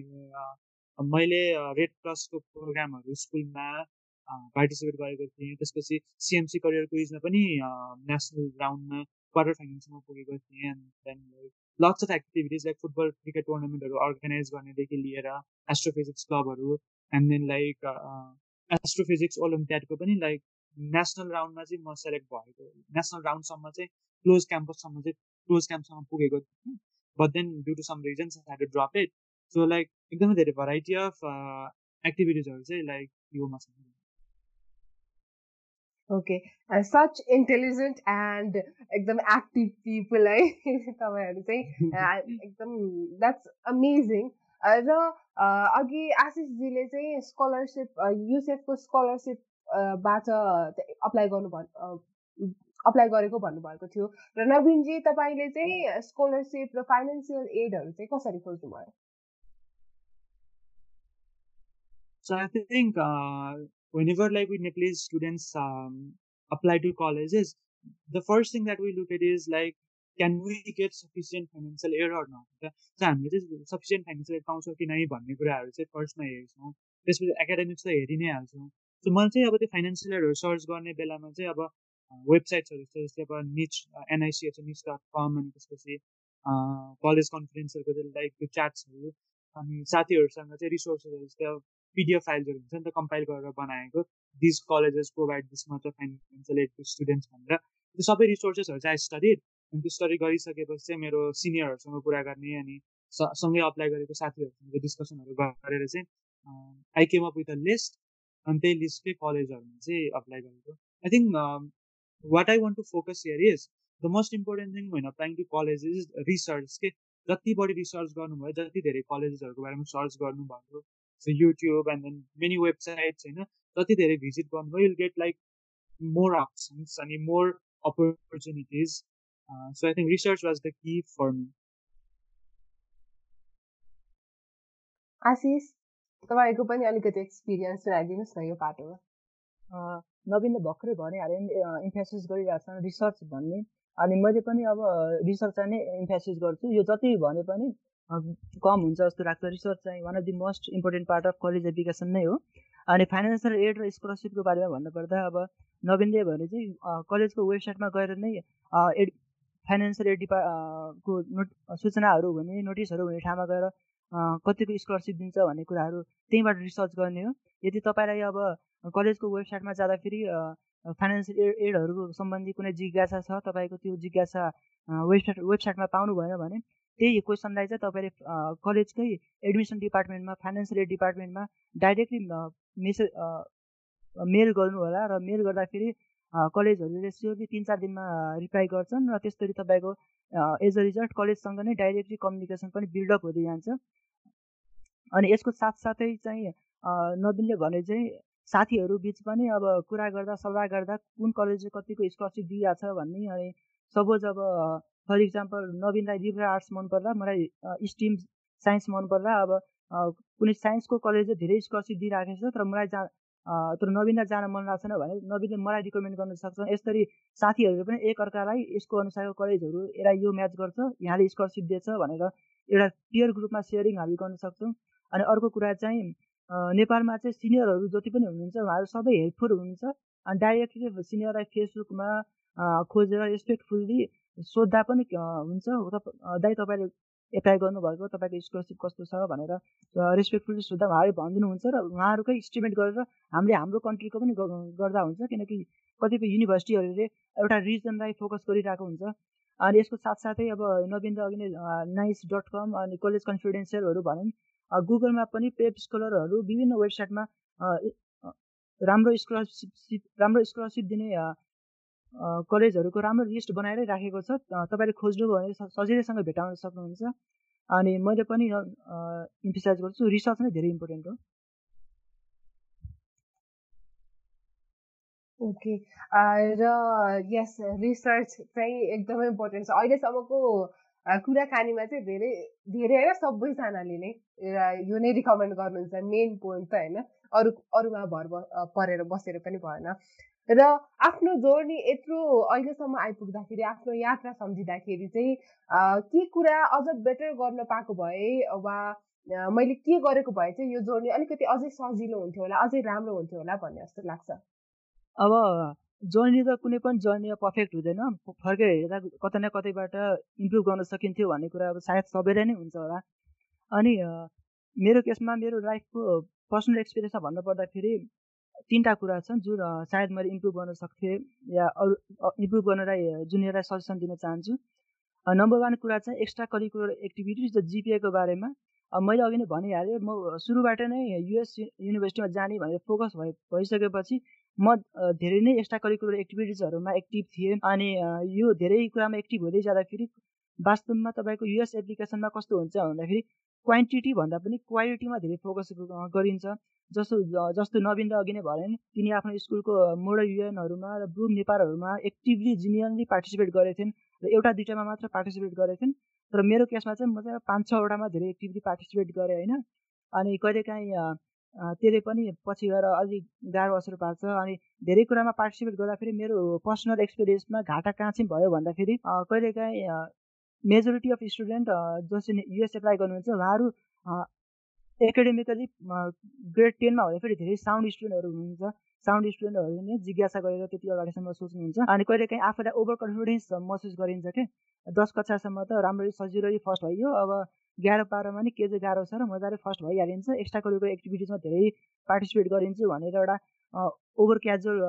मैले रेड क्रसको प्रोग्रामहरू स्कुलमा पार्टिसिपेट गरेको थिएँ। त्यसपछि सिएमसी करियर क्विजमा पनि नेसनल राउन्डमा क्वार्टर फाइनल्समा पुगेको थिएँ and then lots of activities like football cricket टुर्नामेन्टहरू अर्गनाइज गर्नेदेखि लिएर एस्ट्रोफिजिक्स क्लबहरू एन्ड देन लाइक एस्ट्रोफिजिक्स ओलम्पियाडको पनि लाइक नेसनल राउन्डमा चाहिँ म सेलेक्ट भएको। नेसनल राउन्डसम्म चाहिँ क्लोज क्याम्पससम्म चाहिँ क्लोज क्याम्पसम्म पुगेको थिएँ। But then due to some reasons had drop it so like एकदमै धेरै भराइटी अफ एक्टिभिटिजहरू चाहिँ लाइक योमा छ ओके सच इन्टेलिजेन्ट एन्ड एकदम एक्टिभ पिपल है। तपाईँहरू चाहिँ एकदम द्याट्स अमेजिङ र अघि आशिषजीले चाहिँ स्कलरसिप युसेफको स्कलरसिपबाट अप्लाई गर्नु अप्लाई गरेको भन्नुभएको थियो। र नवीनजी तपाईँले चाहिँ स्कलरसिप र फाइनेन्सियल एडहरू चाहिँ कसरी खोज्नुभयो? So I think uh, whenever like we Nepalese students um, apply to colleges, the first thing that we look at is like, can we get sufficient financial aid or not? So हामीले चाहिँ sufficient financial aid पाउँछौँ कि नै भन्ने कुराहरू चाहिँ फर्स्टमा हेर्छौँ त्यसपछि एकाडेमिक्स त हेरि नै हाल्छौँ सो मैले चाहिँ अब त्यो फाइनेन्सियल एडहरू सर्च गर्ने बेलामा चाहिँ अब वेबसाइट्सहरू छ जस्तै अब निच एनआइसिएच निच डट कम अनि त्यसपछि कलेज कन्फरेन्सहरूको चाहिँ लाइक त्यो च्याट्सहरू अनि साथीहरूसँग चाहिँ रिसोर्सेसहरू जस्तै पिडिएफ फाइल्सहरू हुन्छ नि त कम्पाइल गरेर बनाएको this colleges provide this much of financial aid to students भनेर। त्यो सबै रिसोर्सेसहरू चाहिँ स्टडी अनि त्यो स्टडी गरिसकेपछि चाहिँ मेरो सिनियरहरूसँग कुरा गर्ने अनि सँगै अप्लाई गरेको साथीहरूसँग डिस्कसनहरू गरेर चाहिँ I came up with a list अनि त्यही लिस्टकै कलेजहरूमा चाहिँ अप्लाई गरेको। I think what I want to focus here is the most important thing होइन applying to college is research के जति बढी रिसर्च गर्नुभयो जति धेरै कलेजेसहरूको बारेमा सर्च गर्नुभयो and then many websites, you know, जति धेरै भिजिट गर्नुभयो get like more options and more opportunities. Uh, so I think research was the key for me. आशिष तपाईँको पनि अलिकति एक्सपिरियन्स सुनाइदिनुहोस् न यो पाटोमा नवीनले भर्खरै भनिहाले इन्फेसिस गरिरहेको छ रिसर्च भन्ने अनि मैले पनि अब रिसर्च नै इन्फेसिस गर्छु यो जति भने पनि कम हुन्छ जस्तो लाग्छ। रिसर्च चाहिँ one of the most important part of college education नै हो। अनि फाइनेन्सियल एड र स्कलरसिपको बारेमा भन्नुपर्दा अब नवीनले भने चाहिँ कलेजको वेबसाइटमा गएर नै एड फाइनेन्सियल एड डिपा को नोट सूचनाहरू भने नोटिसहरू हुने ठाउँमा गएर कतिको स्कलरसिप दिन्छ भन्ने कुराहरू त्यहीँबाट रिसर्च गर्ने हो। यदि तपाईँलाई अब कलेजको वेबसाइटमा जाँदाखेरि फाइनेन्सियल एड एडहरूको सम्बन्धी कुनै जिज्ञासा छ तपाईँको त्यो जिज्ञासा वेबसाइट वेबसाइटमा पाउनु भएन भने त्यही क्वेसनलाई चाहिँ तपाईँले कलेजकै एडमिसन डिपार्टमेन्टमा फाइनेन्सियल डिपार्टमेन्टमा डाइरेक्टली मेसेज मेल गर्नु होला र मेल गर्दाखेरि कलेजहरूले स्योरली तिन चार दिनमा रिप्लाई गर्छन् र त्यसरी तपाईँको एज अ रिजल्ट कलेजसँग नै डाइरेक्टली कम्युनिकेसन पनि बिल्डअप हुँदै जान्छ। अनि यसको साथसाथै चाहिँ नवीनले भने चाहिँ साथीहरू बिच पनि अब कुरा गर्दा सल्लाह गर्दा कुन कलेजले कतिको स्कलरसिप दिइरहेको छ भन्ने अनि सपोज अब फर इक्जाम्पल नवीनलाई लिबरल आर्ट्स मन पर्ला मलाई स्ट्रिम साइन्स मन पर्ला अब कुनै साइन्सको कलेजले धेरै स्कलरसिप दिइराखेको छ तर मलाई जा तर नवीनलाई जान मन लाग्छ भने नवीनले मलाई रिकमेन्ड गर्न सक्छ। यसरी साथीहरूले पनि एकअर्कालाई यसको अनुसारको कलेजहरू यसलाई यो म्याच गर्छ यहाँले स्कलरसिप दिएछ भनेर एउटा पियर ग्रुपमा सेयरिङ हामी गर्न सक्छौँ। अनि अर्को कुरा चाहिँ नेपालमा चाहिँ सिनियरहरू जति पनि हुनुहुन्छ उहाँहरू सबै हेल्पफुल हुनुहुन्छ। अनि डाइरेक्टली सिनियरलाई फेसबुकमा खोजेर रेस्पेक्टफुल्ली सोद्धा पनि हुन्छ दाइ तपाईँले एप्लाई गर्नुभएको तपाईँको स्कलरसिप कस्तो छ भनेर रेस्पेक्टफुल्ली सोद्धा उहाँले भनिदिनुहुन्छ र उहाँहरूकै इस्टिमेट गरेर हामीले हाम्रो कन्ट्रीको पनि गर्दा हुन्छ किनकि कतिपय युनिभर्सिटीहरूले एउटा रिजनलाई फोकस गरिरहेको हुन्छ। अनि यसको साथसाथै अब नवीन अघि नै नाइस डट कम अनि कलेज कन्फिडेन्सियलहरू भनौँ गुगलमा पनि पेप स्कलरहरू विभिन्न वेबसाइटमा राम्रो स्कलरसिप राम्रो स्कलरसिप दिने कलेजहरूको राम्रो लिस्ट बनाएरै राखेको छ। तपाईँले खोज्नुभयो भने सजिलैसँग भेटाउन सक्नुहुन्छ। अनि मैले पनि इम्फिसाइज गर्छु। रिसर्च नै धेरै इम्पोर्टेन्ट हो। ओके। र यस रिसर्च चाहिँ एकदमै इम्पोर्टेन्ट छ। अहिलेसम्मको कुराकानीमा चाहिँ धेरै धेरै होइन सबैजनाले नै यो नै रिकमेन्ड गर्नुहुन्छ। मेन पोइन्ट त होइन अरू अरूमा भर परेर बसेर पनि भएन। र आफ्नो जोर्नी यत्रो अहिलेसम्म आइपुग्दाखेरि आफ्नो यात्रा सम्झिँदाखेरि चाहिँ के कुरा अझ बेटर गर्न पाएको भए वा मैले के गरेको भए चाहिँ यो जोर्नी अलिकति अझै सजिलो हुन्थ्यो होला अझै राम्रो हुन्थ्यो होला भन्ने जस्तो लाग्छ। अब जर्नी त कुनै पनि जर्नी पर्फेक्ट हुँदैन। फर्केर हेर्दा कतै न कतैबाट इम्प्रुभ गर्न सकिन्थ्यो भन्ने कुरा अब सायद सबैलाई नै हुन्छ होला। अनि मेरो केसमा मेरो लाइफको पर्सनल एक्सपिरियन्समा भन्नुपर्दाखेरि तिनवटा कुरा छन् जुन सायद मैले इम्प्रुभ गर्न सक्थेँ या अरू इम्प्रुभ गर्नलाई जुनियरलाई सजेसन दिन चाहन्छु। नम्बर वान कुरा चाहिँ एक्स्ट्रा करिकुलर एक्टिभिटिज र जिपिएको बारेमा। मैले अघि नै भनिहालेँ म सुरुबाट नै युएस युनिभर्सिटीमा जाने भनेर फोकस भइ भइसकेपछि म धेरै नै एक्स्ट्रा करिकुलर एक्टिभिटिजहरूमा एक्टिभ थिएँ। अनि यो धेरै कुरामा एक्टिभ हुँदै जाँदाखेरि वास्तवमा तपाईँको युएस एप्लिकेसनमा कस्तो हुन्छ भन्दाखेरि क्वान्टिटी भन्दा पनि क्वालिटीमा धेरै फोकस गरिन्छ। जस्तो जस्तो नवीन अघि नै भने तिनी आफ्नो स्कुलको मोडल युएनहरूमा र ग्रुप नेपालहरूमा एक्टिभली जिनियनली पार्टिसिपेट गरेका थिइन् र एउटा दुइटामा मात्र पार्टिसिपेट गरेका थिइन् तर मेरो केसमा चाहिँ म चाहिँ पाँच छवटामा धेरै एक्टिभली पार्टिसिपेट गरेँ होइन? अनि कहिलेकाहीँ त्यसले पनि पछि गएर अलिक गाह्रो असर पार्छ। अनि धेरै कुरामा पार्टिसिपेट गर्दाखेरि मेरो पर्सनल एक्सपिरियन्समा घाटा कहाँ चाहिँ भयो भन्दाखेरि कहिलेकाहीँ मेजोरिटी अफ स्टुडेन्ट जसले युएस एप्लाई गर्नुहुन्छ उहाँहरू एकाडेमिकली ग्रेड टेनमा हुँदाखेरि धेरै साउन्ड स्टुडेन्टहरू हुनुहुन्छ। साउन्ड स्टुडेन्टहरूले नै जिज्ञासा गरेर त्यति अगाडिसम्म सोच्नुहुन्छ। अनि कहिले काहीँ आफूलाई ओभर कन्फिडेन्स महसुस गरिन्छ कि? दस कक्षासम्म त राम्ररी सजिलै फर्स्ट भइयो। अब ग्यारो पारोमा नि के चाहिँ गाह्रो छ र मजाले फर्स्ट भइहालिन्छ। एक्स्ट्रा करिकुलर एक्टिभिटिजमा धेरै पार्टिसिपेट गरिन्छु भनेर एउटा ओभर क्याजुअल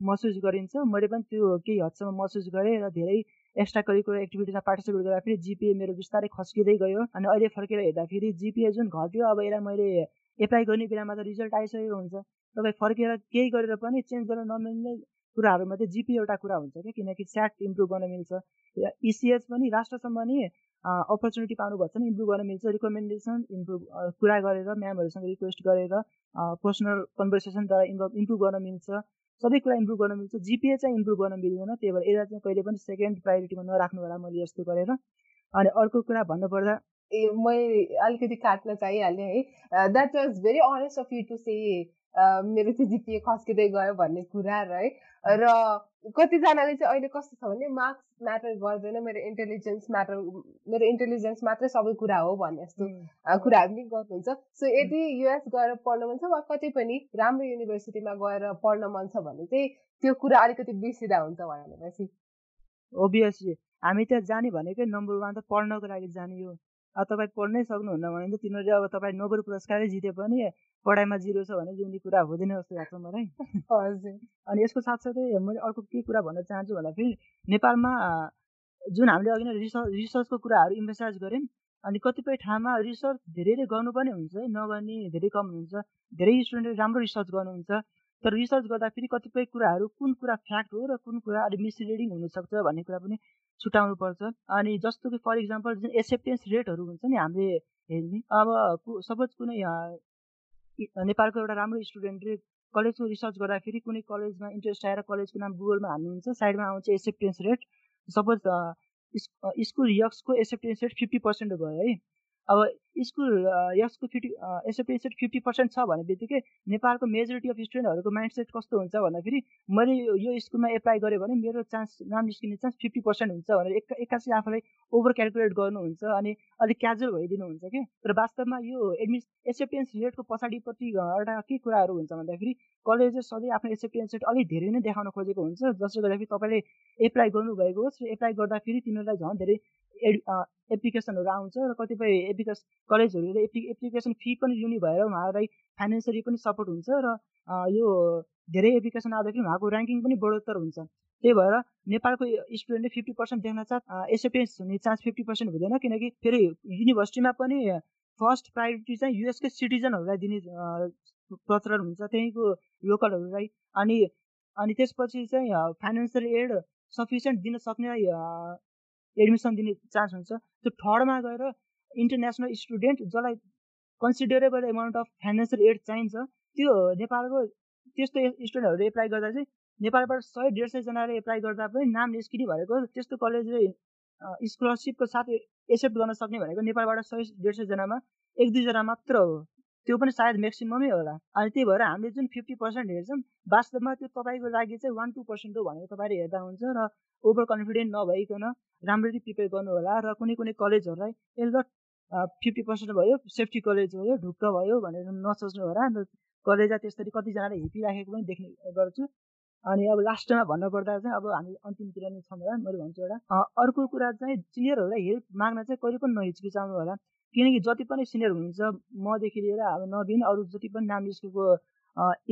महसुस गरिन्छ। मैले पनि त्यो केही हदसम्म महसुस गरेँ र धेरै एक्स्ट्रा करिकुलर एक्टिभिटिजमा पार्टिसिपेट गर्दाखेरि जिपिए मेरो बिस्तारै खस्किँदै गयो अनि अहिले फर्केर हेर्दाखेरि जिपिए जुन घट्यो अब यसलाई मैले एप्लाई गर्ने बेलामा त रिजल्ट आइसकेको हुन्छ। तपाईँ फर्केर केही गरेर पनि चेन्ज गर्न नमिल्ने कुराहरूमा चाहिँ जिपी एउटा कुरा हुन्छ क्या किनकि स्याट इम्प्रुभ गर्न मिल्छ। इसिएच पनि लास्टसम्म नि अपर्च्युनिटी पाउनुभएको छ भने इम्प्रुभ गर्न मिल्छ। रिकमेन्डेसन इम्प्रुभ कुरा गरेर म्यामहरूसँग रिक्वेस्ट गरेर पर्सनल कन्भर्सेसनद्वारा इम्प्रुभ इम्प्रुभ गर्न मिल्छ। सबै कुरा इम्प्रुभ गर्न मिल्छ जिपिए चाहिँ इम्प्रुभ गर्न मिल्दैन त्यही भएर यसलाई चाहिँ कहिले पनि सेकेन्ड प्रायोरिटीमा नराख्नु होला मैले यस्तो गरेर। अनि अर्को कुरा भन्नुपर्दा ए मैले अलिकति काट्न चाहिहालेँ है। That was very honest of you to say मेरो चाहिँ जिपिए खस्किँदै गयो भन्ने कुरा है। र कतिजनाले चाहिँ अहिले कस्तो छ भने मार्क्स म्याटर गर्दैन मेरो इन्टेलिजेन्स म्याटर मेरो इन्टेलिजेन्स मात्रै सबै कुरा हो भन्ने जस्तो कुराहरू पनि गर्नुहुन्छ। सो यदि युएस गएर पढ्न मन छ वा कतै पनि राम्रो युनिभर्सिटीमा गएर पढ्न मन छ भने चाहिँ त्यो कुरा अलिकति बिर्सिँदा हुन्छ भनेपछि। ओभियसली हामी त्यहाँ जाने भनेकै नम्बर वान त पढ्नको लागि जाने हो। अब तपाईँ पढ्नै सक्नुहुन्न भने त तिमीहरूले अब तपाईँ नोबेल पुरस्कारै जिते पनि पढाइमा जिरो छ भने जिउने कुरा हुँदैन जस्तो लाग्छ मलाई। हजुर। अनि यसको साथसाथै मैले अर्को के कुरा भन्न चाहन्छु भन्दाखेरि नेपालमा जुन हामीले अघि नै रिसर्च रिसर्चको कुराहरू इम्फेसाइज गऱ्यौँ अनि कतिपय ठाउँमा रिसर्च धेरैले गर्नु पनि हुन्छ है नगर्ने धेरै कम हुन्छ धेरै स्टुडेन्टले राम्रो रिसर्च गर्नुहुन्छ तर रिसर्च गर्दाखेरि कतिपय कुराहरू कुन कुरा फ्याक्ट हो र कुन कुरा अलिक मिसलिडिङ हुनसक्छ भन्ने कुरा पनि छुट्याउनु पर्छ। अनि जस्तो कि फर इक्जाम्पल जुन एक्सेप्टेन्स रेटहरू हुन्छ नि हामीले हेर्ने अब सपोज कुनै नेपालको एउटा राम्रो स्टुडेन्टले कलेजको रिसर्च गर्दाखेरि कुनै कलेजमा इन्ट्रेस्ट आएर कलेजको नाम गुगलमा हाल्नुहुन्छ साइडमा आउँछ एक्सेप्टेन्स रेट सपोज स्कुल यक्सको एक्सेप्टेन्स रेट फिफ्टी पर्सेन्ट भयो है। अब स्कुल यसको फिफ्टी एसएपी फिफ्टी पर्सेन्ट छ भने बित्तिकै नेपालको मेजोरिटी अफ स्टुडेन्टहरूको माइन्ड सेट कस्तो हुन्छ भन्दाखेरि मैले यो स्कुलमा एप्लाई गरेँ भने मेरो चान्स नाम निस्किने चान्स फिफ्टी पर्सेन्ट हुन्छ भनेर एक एक्कासी आफूलाई ओभर क्यालकुलेट गर्नुहुन्छ अनि अलिक क्याजुअल भइदिनुहुन्छ कि? तर वास्तवमा यो एडमिस एसेप्टेन्स रेटको पछाडिपट्टि एउटा के कुराहरू हुन्छ भन्दाखेरि कलेजेस सधैँ आफ्नो एसेप्टेन्स रेट अलिक धेरै नै देखाउन खोजेको हुन्छ जसले गर्दाखेरि तपाईँले एप्लाई गर्नुभएको होस् र एप्लाई गर्दाखेरि तिनीहरूलाई झन् धेरै एप्लिकेसनहरू आउँछ र कतिपय एप्लिकेसन कलेजहरूले एप्लि एप्लिकेसन फी पनि लिने भएर उहाँहरूलाई फाइनेन्सियली पनि सपोर्ट हुन्छ र यो धेरै एप्लिकेसन आउँदाखेरि उहाँको ऱ्याङ्किङ पनि बढोत्तर हुन्छ। त्यही भएर नेपालको स्टुडेन्टले फिफ्टी पर्सेन्ट देख्न साथ एसएपिएस हुने चान्स फिफ्टी पर्सेन्ट हुँदैन किनकि फेरि युनिभर्सिटीमा पनि फर्स्ट प्रायोरिटी चाहिँ युएसकै सिटिजनहरूलाई दिने प्रचलन हुन्छ त्यहीँको लोकलहरूलाई। अनि अनि त्यसपछि चाहिँ फाइनेन्सियल एड सफिसियन्ट दिन सक्ने एडमिसन दिने चान्स हुन्छ। त्यो थर्डमा गएर इन्टरनेसनल स्टुडेन्ट जसलाई considerable amount of financial aid चाहिन्छ त्यो नेपालको त्यस्तो स्टुडेन्टहरू एप्लाई गर्दा चाहिँ नेपालबाट सय डेढ सयजनाले एप्लाई गर्दा पनि नाम निस्किने भएको त्यस्तो कलेजले स्कलरसिपको साथ एक्सेप्ट गर्न सक्ने भनेको नेपालबाट सय डेढ सयजनामा एक दुईजना मात्र हो। त्यो पनि सायद म्याक्सिममै होला। अनि त्यही भएर हामीले जुन फिफ्टी पर्सेन्ट हेर्छौँ वास्तवमा त्यो तपाईँको लागि चाहिँ वान टू पर्सेन्ट हो भनेर तपाईँले हेर्दा हुन्छ र ओभर कन्फिडेन्ट नभइकन राम्ररी प्रिपेयर गर्नु होला र कुनै कुनै कलेजहरूलाई यसले फिफ्टी पर्सेन्ट भयो सेफ्टी कलेज भयो ढुक्क भयो भनेर नसोच्नु होला। अन्त कलेज त्यसरी कतिजनाले हिपिराखेको पनि देख्ने गर्छु। अनि अब लास्टमा भन्नुपर्दा चाहिँ अब हामी अन्तिमतिर नै छौँ होला। मैले भन्छु एउटा अर्को कुरा चाहिँ सिनियरहरूलाई हेल्प माग्न चाहिँ कहिले पनि नहिचकिचाउनु होला। किनकि जति पनि सिनियर हुनुहुन्छ मदेखि लिएर अब नवीन अरू जति पनि नाम निस्केको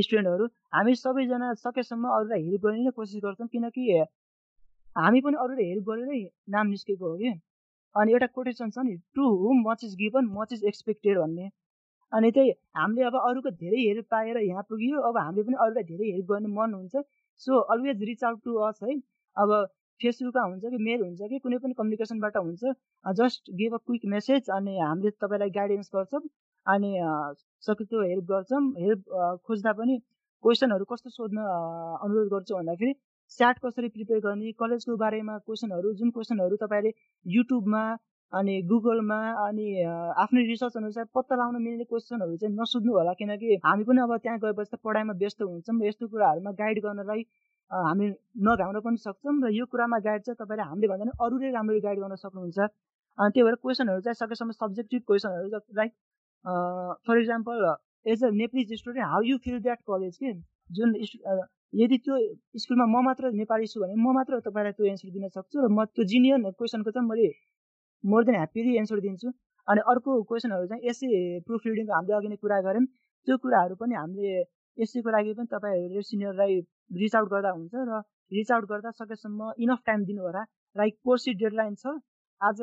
स्टुडेन्टहरू हामी सबैजना सकेसम्म अरूलाई हेल्प गर्ने नै कोसिस गर्छौँ। किनकि हामी पनि अरूले हेल्प गरेरै नाम निस्केको हो कि। अनि एउटा कोटेसन छ नि to whom much is given much is expected भन्ने। अनि त्यही हामीले अब अरूको धेरै हेल्प पाएर यहाँ पुग्यो। अब हामीले पनि अरूलाई धेरै हेल्प गर्ने मन हुन्छ। So always reach out to us है। अब फेसबुकमा हुन्छ कि मेल हुन्छ कि कुनै पनि कम्युनिकेसनबाट हुन्छ। Just give a quick message अनि हामीले तपाईँलाई गाइडेन्स गर्छौँ। अनि सकितो हेल्प गर्छौँ। हेल्प खोज्दा पनि क्वेसनहरू कस्तो सोध्न अनुरोध गर्छु भन्दाखेरि च्याट कसरी प्रिपेयर गर्ने कलेजको बारेमा क्वेसनहरू जुन क्वेसनहरू तपाईँले युट्युबमा अनि गुगलमा अनि आफ्नै रिसर्च अनुसार पत्ता लगाउन मिल्ने क्वेसनहरू चाहिँ नसोध्नु होला किनकि हामी पनि अब त्यहाँ गएपछि त पढाइमा व्यस्त हुन्छौँ। यस्तो कुराहरूमा गाइड गर्नलाई हामी नभ्याउन पनि सक्छौँ र यो कुरामा गाइड चाहिँ तपाईँले हामीले भन्दा पनि अरूले राम्ररी गाइड गर्न सक्नुहुन्छ। अनि त्यही भएर क्वेसनहरू चाहिँ सकेसम्म सब्जेक्टिभ क्वेसनहरू like for example as a Nepali student how you feel that college के? जुन यदि त्यो स्कुलमा म मात्र नेपाली छु भने म मात्र तपाईँलाई त्यो एन्सर दिन सक्छु र म त्यो जिनियर क्वेसनको चाहिँ मैले मोर देन ह्याप्पीली एन्सर दिन्छु। अनि अर्को क्वेसनहरू चाहिँ यसै प्रुफ रिडिङको हामीले अघि नै कुरा गऱ्यौँ। त्यो कुराहरू पनि हामीले यसैको लागि पनि तपाईँहरूले सिनियरलाई रिच आउट गर्दा हुन्छ र रिच आउट गर्दा सकेसम्म इनफ टाइम दिनु होला लाइक कोर्सी डेडलाइन छ। आज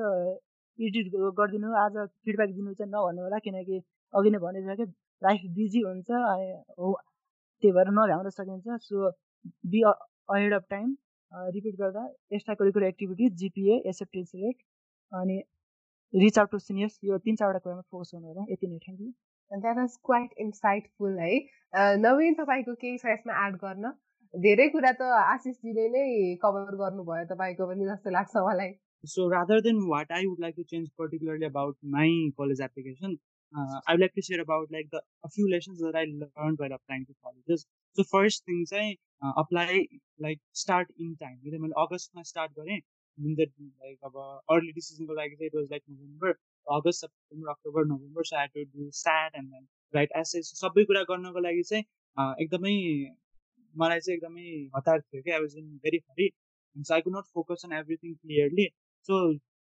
एडिट गरिदिनु आज फिडब्याक दिनु चाहिँ नभन्नु होला किनकि अघि नै भनिसक्यो लाइफ बिजी हुन्छ हो त्यही भएर नभ्याउन सकिन्छ। So be ahead of time repeat गर्दा extra curricular activities GPA acceptance rate अनि रिच आउट टु सिनियर्स यो तिन चारवटा कुरामा फोकस गर्नु होला यति नै thank you that was quite insightful है नवीन तपाईँको केही छ यसमा एड गर्न धेरै कुरा त आशिषजीले नै कभर गर्नुभयो तपाईँको पनि जस्तो लाग्छ मलाई than what I would like to change particularly about my college application, uh, I would like to share about like the a few lessons that I learned while applying to colleges. So first thing चाहिँ uh, apply like start in time. यदि मैले अगस्तमा start गरेँ that like अब early decisionको लागि चाहिँ was like November, August, September, October, November. So I had to do SAT and then write essays. सबै कुरा गर्नको लागि चाहिँ एकदमै मलाई चाहिँ एकदमै हतार थियो कि I was in very hurry so I could not focus on everything clearly so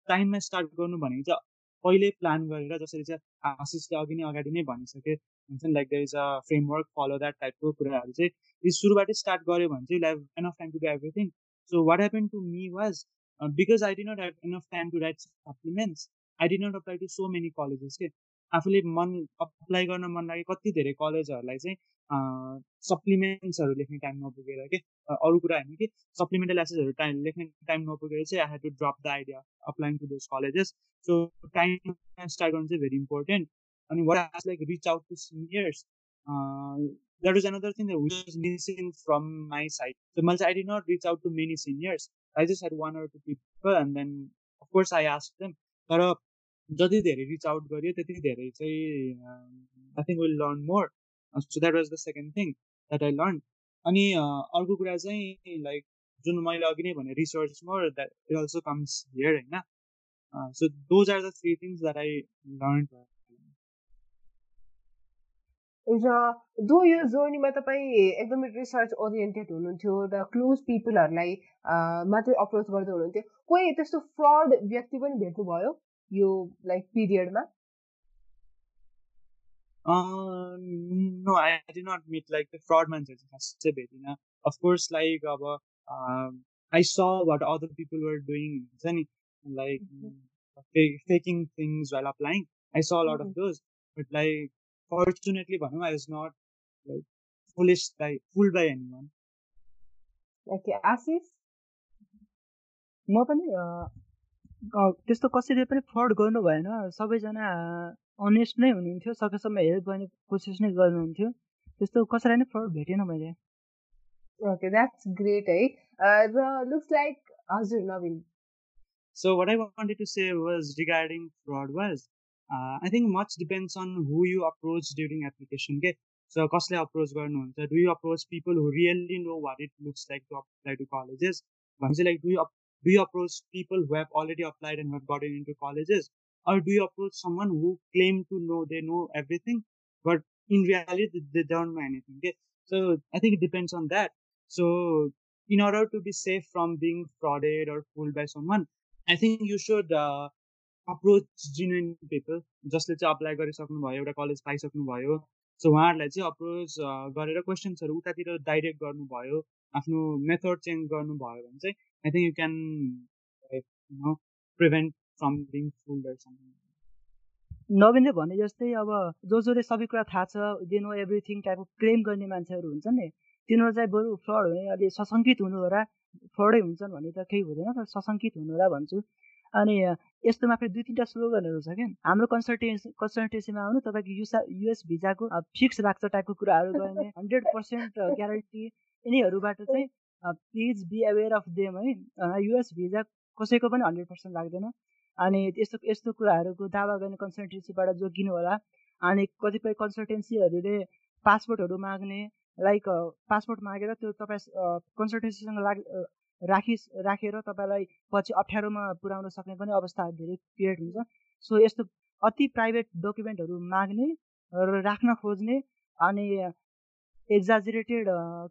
टाइममा स्टार्ट गर्नु भनेको चाहिँ पहिल्यै प्लान गरेर जसरी चाहिँ आशिषले अघि नै अगाडि नै भनिसके हुन्छ नि like there is a framework follow that टाइपको कुराहरू चाहिँ सुरुबाटै स्टार्ट गऱ्यो भने चाहिँ like enough time to do everything so what happen to me was because I did not have enough time to write supplements I did not apply to so many colleges के आफूले मन apply गर्न मन लागे कति धेरै कलेजहरूलाई चाहिँ सप्लिमेन्ट्सहरू लेख्ने टाइम नपुगेर के अरू कुरा होइन कि सप्लिमेन्टल एसेसहरू टाइम लेख्ने टाइम नपुगेर चाहिँ I have to drop the idea applying to those colleges so time start गर्नु चाहिँ भेरी इम्पोर्टेन्ट अनि what has like reach out to seniors that is another thing which is missing from my side so मैले चाहिँ I did not reach out to many seniors I just had one or two people and then of course I ask them तर जति धेरै reach out गरियो त्यति धेरै चाहिँ I think will learn more so that was the second thing that I learn अनि अर्को कुरा चाहिँ लाइक जुन मैले अघि नै भने research more that it also comes here होइन? So those are the three things that I learn र दो यो जर्नीमा तपाईँ एकदमै रिसर्च ओरिएन्टेड हुनुहुन्थ्यो र क्लोज पिपलहरूलाई मात्रै अप्रोच गर्दै हुनुहुन्थ्यो। कोही त्यस्तो फ्रड व्यक्ति पनि भेट्नुभयो यो like पिरियडमा no I not meet like the fraud मान्छेहरू खास चाहिँ भेटिनँ। अफकोर्स लाइक अब I saw what other people were doing हुन्छ नि? Like faking things while applying I saw lot of those but like fortunately भनौँ I was not like foolish by fool by any one Ashish म पनि त्यस्तो कसैले पनि fraud गर्नु भएन। सबैजना अनेस्ट नै हुनुहुन्थ्यो। सकेसम्म हेल्प गर्ने कोसिस नै गर्नुहुन्थ्यो। त्यस्तो कसैलाई नै फ्रड भेटेन मैले। ओके द्याट्स ग्रेट है र लुक्स लाइक हजुर नवीन। So what I wanted to say was regarding fraud was uh, I think much depends on who you approach during application. Okay? So कसले approach गर्नुहुन्छ do you approach people who really know what it looks like to apply to colleges भनेपछि like do you do you approach people who have already applied and have gotten into colleges or do you approach someone who claim to know they know everything but in reality they don't know anything okay so i think it depends on that so in order to be safe from being frauded or fooled by someone i think you should uh, approach genuine people जसले चाहिँ apply गरिसक्नुभयो एउटा college पाइसक्नुभयो। So उहाँहरूलाई चाहिँ approach गरेर क्वेसन्सहरू उतातिर direct गर्नुभयो आफ्नो मेथड चेन्ज गर्नुभयो भने चाहिँ I think you can prevent from being नवीनले भने जस्तै अब जो जसले सबै कुरा थाहा छ दे नो एभ्रिथिङ टाइपको क्लेम गर्ने मान्छेहरू हुन्छ नि। तिनीहरू चाहिँ बरु फ्रड हुने अलि सशङ्कित हुनु होला। फ्रडै हुन्छन् भन्ने त केही हुँदैन तर सशङ्कित हुनु होला भन्छु। अनि यस्तोमा फेरि दुई तिनवटा स्लोगनहरू छ क्या। हाम्रो कन्सल्टेन्सी कन्सल्टेन्सीमा आउनु तपाईँको युसा युएस भिजाको फिक्स राख्छ टाइपको कुराहरू गर्ने हन्ड्रेड पर्सेन्ट ग्यारेन्टी यिनीहरूबाट चाहिँ please be aware of them है। युएस भिजा कसैको पनि हन्ड्रेड पर्सेन्ट लाग्दैन। अनि यस्तो यस्तो कुराहरूको दावा गर्ने कन्सल्टेन्सीबाट जोगिनु होला। अनि कतिपय कन्सल्टेन्सीहरूले पासपोर्टहरू माग्ने लाइक पासपोर्ट मागेर त्यो तपाईँ कन्सल्टेन्सीसँग लाग राखि राखेर तपाईँलाई पछि अप्ठ्यारोमा पुर्याउन सक्ने पनि अवस्था धेरै क्रिएट हुन्छ। सो यस्तो अति प्राइभेट डकुमेन्टहरू माग्ने र राख्न खोज्ने अनि एक्जाजुरेटेड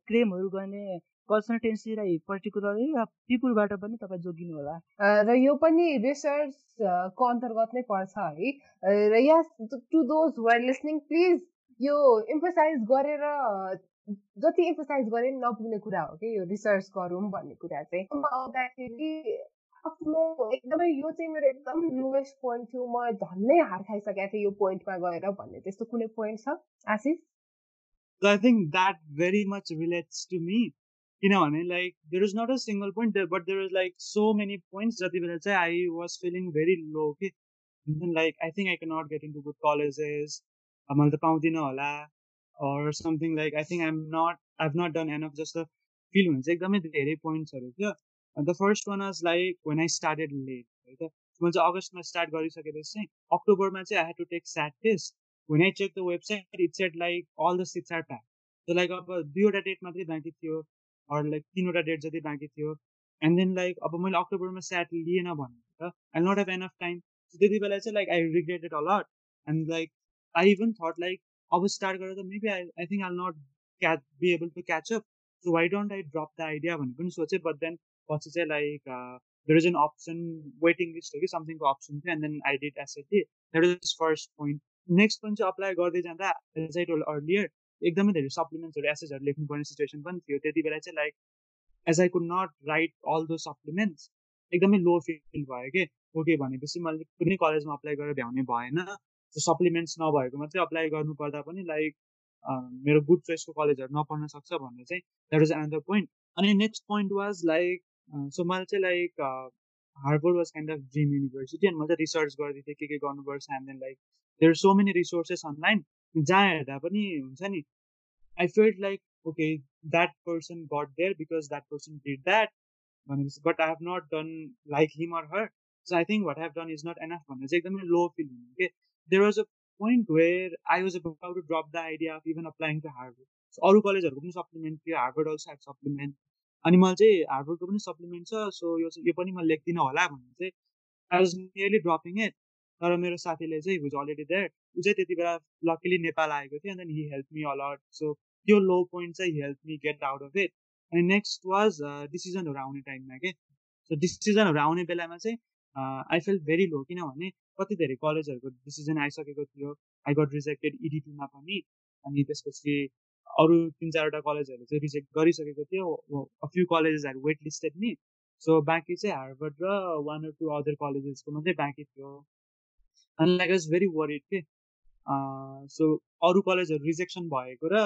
क्लेमहरू गर्ने कन्सल्टेन्सीलाई पर्टिकुलरली र पिपुलबाट पनि तपाईँ जोगिनु होला। र यो पनि रिसर्चको अन्तर्गत नै पर्छ है। र yes to those were listening please यो इम्फोसाइज गरेर जति इम्फोसाइज गरे नपुग्ने कुरा हो कि यो रिसर्च गरौँ भन्ने कुरा चाहिँ आउँदाखेरि आफ्नो एकदमै यो चाहिँ मेरो एकदम लोएस्ट पोइन्ट थियो म झन्नै हार खाइसकेको थिएँ यो पोइन्टमा गएर भन्ने त्यस्तो कुनै पोइन्ट छ आशिष I think that very much relates to me. किनभने there is not a single point there but there is like so many points जति बेला चाहिँ I was feeling very low कि like I think I cannot get into good colleges मैले त पाउँदिनँ होला something like I think I'm not I've not done enough just the feel हुन्छ एकदमै धेरै पोइन्ट्सहरू थियो। The first one was like when I started late है त मैले चाहिँ अगस्तमा स्टार्ट गरिसकेपछि चाहिँ अक्टोबरमा चाहिँ I had to take SAT test when I check the website it's set like all the seats are pack so like अब दुईवटा डेट मात्रै बाँकी थियो अरू लाइक तिनवटा डेट जति बाँकी थियो। एन्ड देन लाइक अब मैले अक्टोबरमा स्याट लिएन भने त। I not have enough time त्यति बेला चाहिँ like I regretted a lot and like I even thought like अब स्टार्ट गरेर त maybe I I think I not catch be able to catch up so why don't I drop the idea भन्ने पनि सोचेँ but then पछि चाहिँ like there is an option waiting list हो कि समथिङको अप्सन थियो and then I did SAT that is first point next point चाहिँ अप्लाई गर्दै जाँदा एज आई अर्लियर एकदमै धेरै सप्लिमेन्ट्सहरू एसेसहरू लेख्नुपर्ने सिचुएसन पनि थियो त्यति बेला चाहिँ like as I could not write all those supplements एकदमै लो फिल भयो कि ओके भनेपछि मैले कुनै कलेजमा अप्लाई गरेर भ्याउने भएन त्यो सप्लिमेन्ट्स नभएको मात्रै अप्लाई गर्नु पर्दा पनि लाइक मेरो गुड चोइसको कलेजहरू नपढ्न सक्छ भन्ने चाहिँ द्याट इज एनदर पोइन्ट अनि next point was like so मैले चाहिँ like Harvard was kind of dream university अनि मैले रिसर्च गर्दै थिएँ के के गर्नुपर्छ and then like there so many resources online जहाँ हेर्दा पनि हुन्छ नि I felt like okay that person got there because that person did that भनेपछि but I have not done like him or her so I think what have done is not enough भनेर चाहिँ एकदमै low feel हुने के there was a point where I was about to drop the idea of even applying to Harvard अरू कलेजहरूको पनि supplement थियो Harvard also have supplement अनि मैले चाहिँ हार्वर्डको पनि सप्लिमेन्ट छ सो यो यो पनि म लेख्दिनँ होला भन्ने चाहिँ I was nearly dropping it तर मेरो साथीले चाहिँ हुज अलरेडी द्याट ऊ चाहिँ त्यति बेला लकिली नेपाल आएको थियो then he help me a lot so त्यो लो पोइन्ट चाहिँ help me get out of it अनि नेक्स्ट वाज डिसिजनहरू आउने टाइममा के सो डिसिजनहरू आउने बेलामा चाहिँ आई फिल भेरी लो किनभने कति धेरै कलेजहरूको डिसिजन आइसकेको थियो। आई गट रिजेक्टेड इडिटीमा पनि अनि त्यसपछि अरू तिन चारवटा कलेजहरू चाहिँ रिजेक्ट गरिसकेको थियो। फ्यु कलेजेसहरू वेट लिस्टेड नि सो बाँकी चाहिँ हार्वर्ड र वान अर टू अदर कलेजेसको मात्रै बाँकी थियो। अनि लाइक वाज भेरी वरिड के? सो अरू कलेजहरू रिजेक्सन भएको र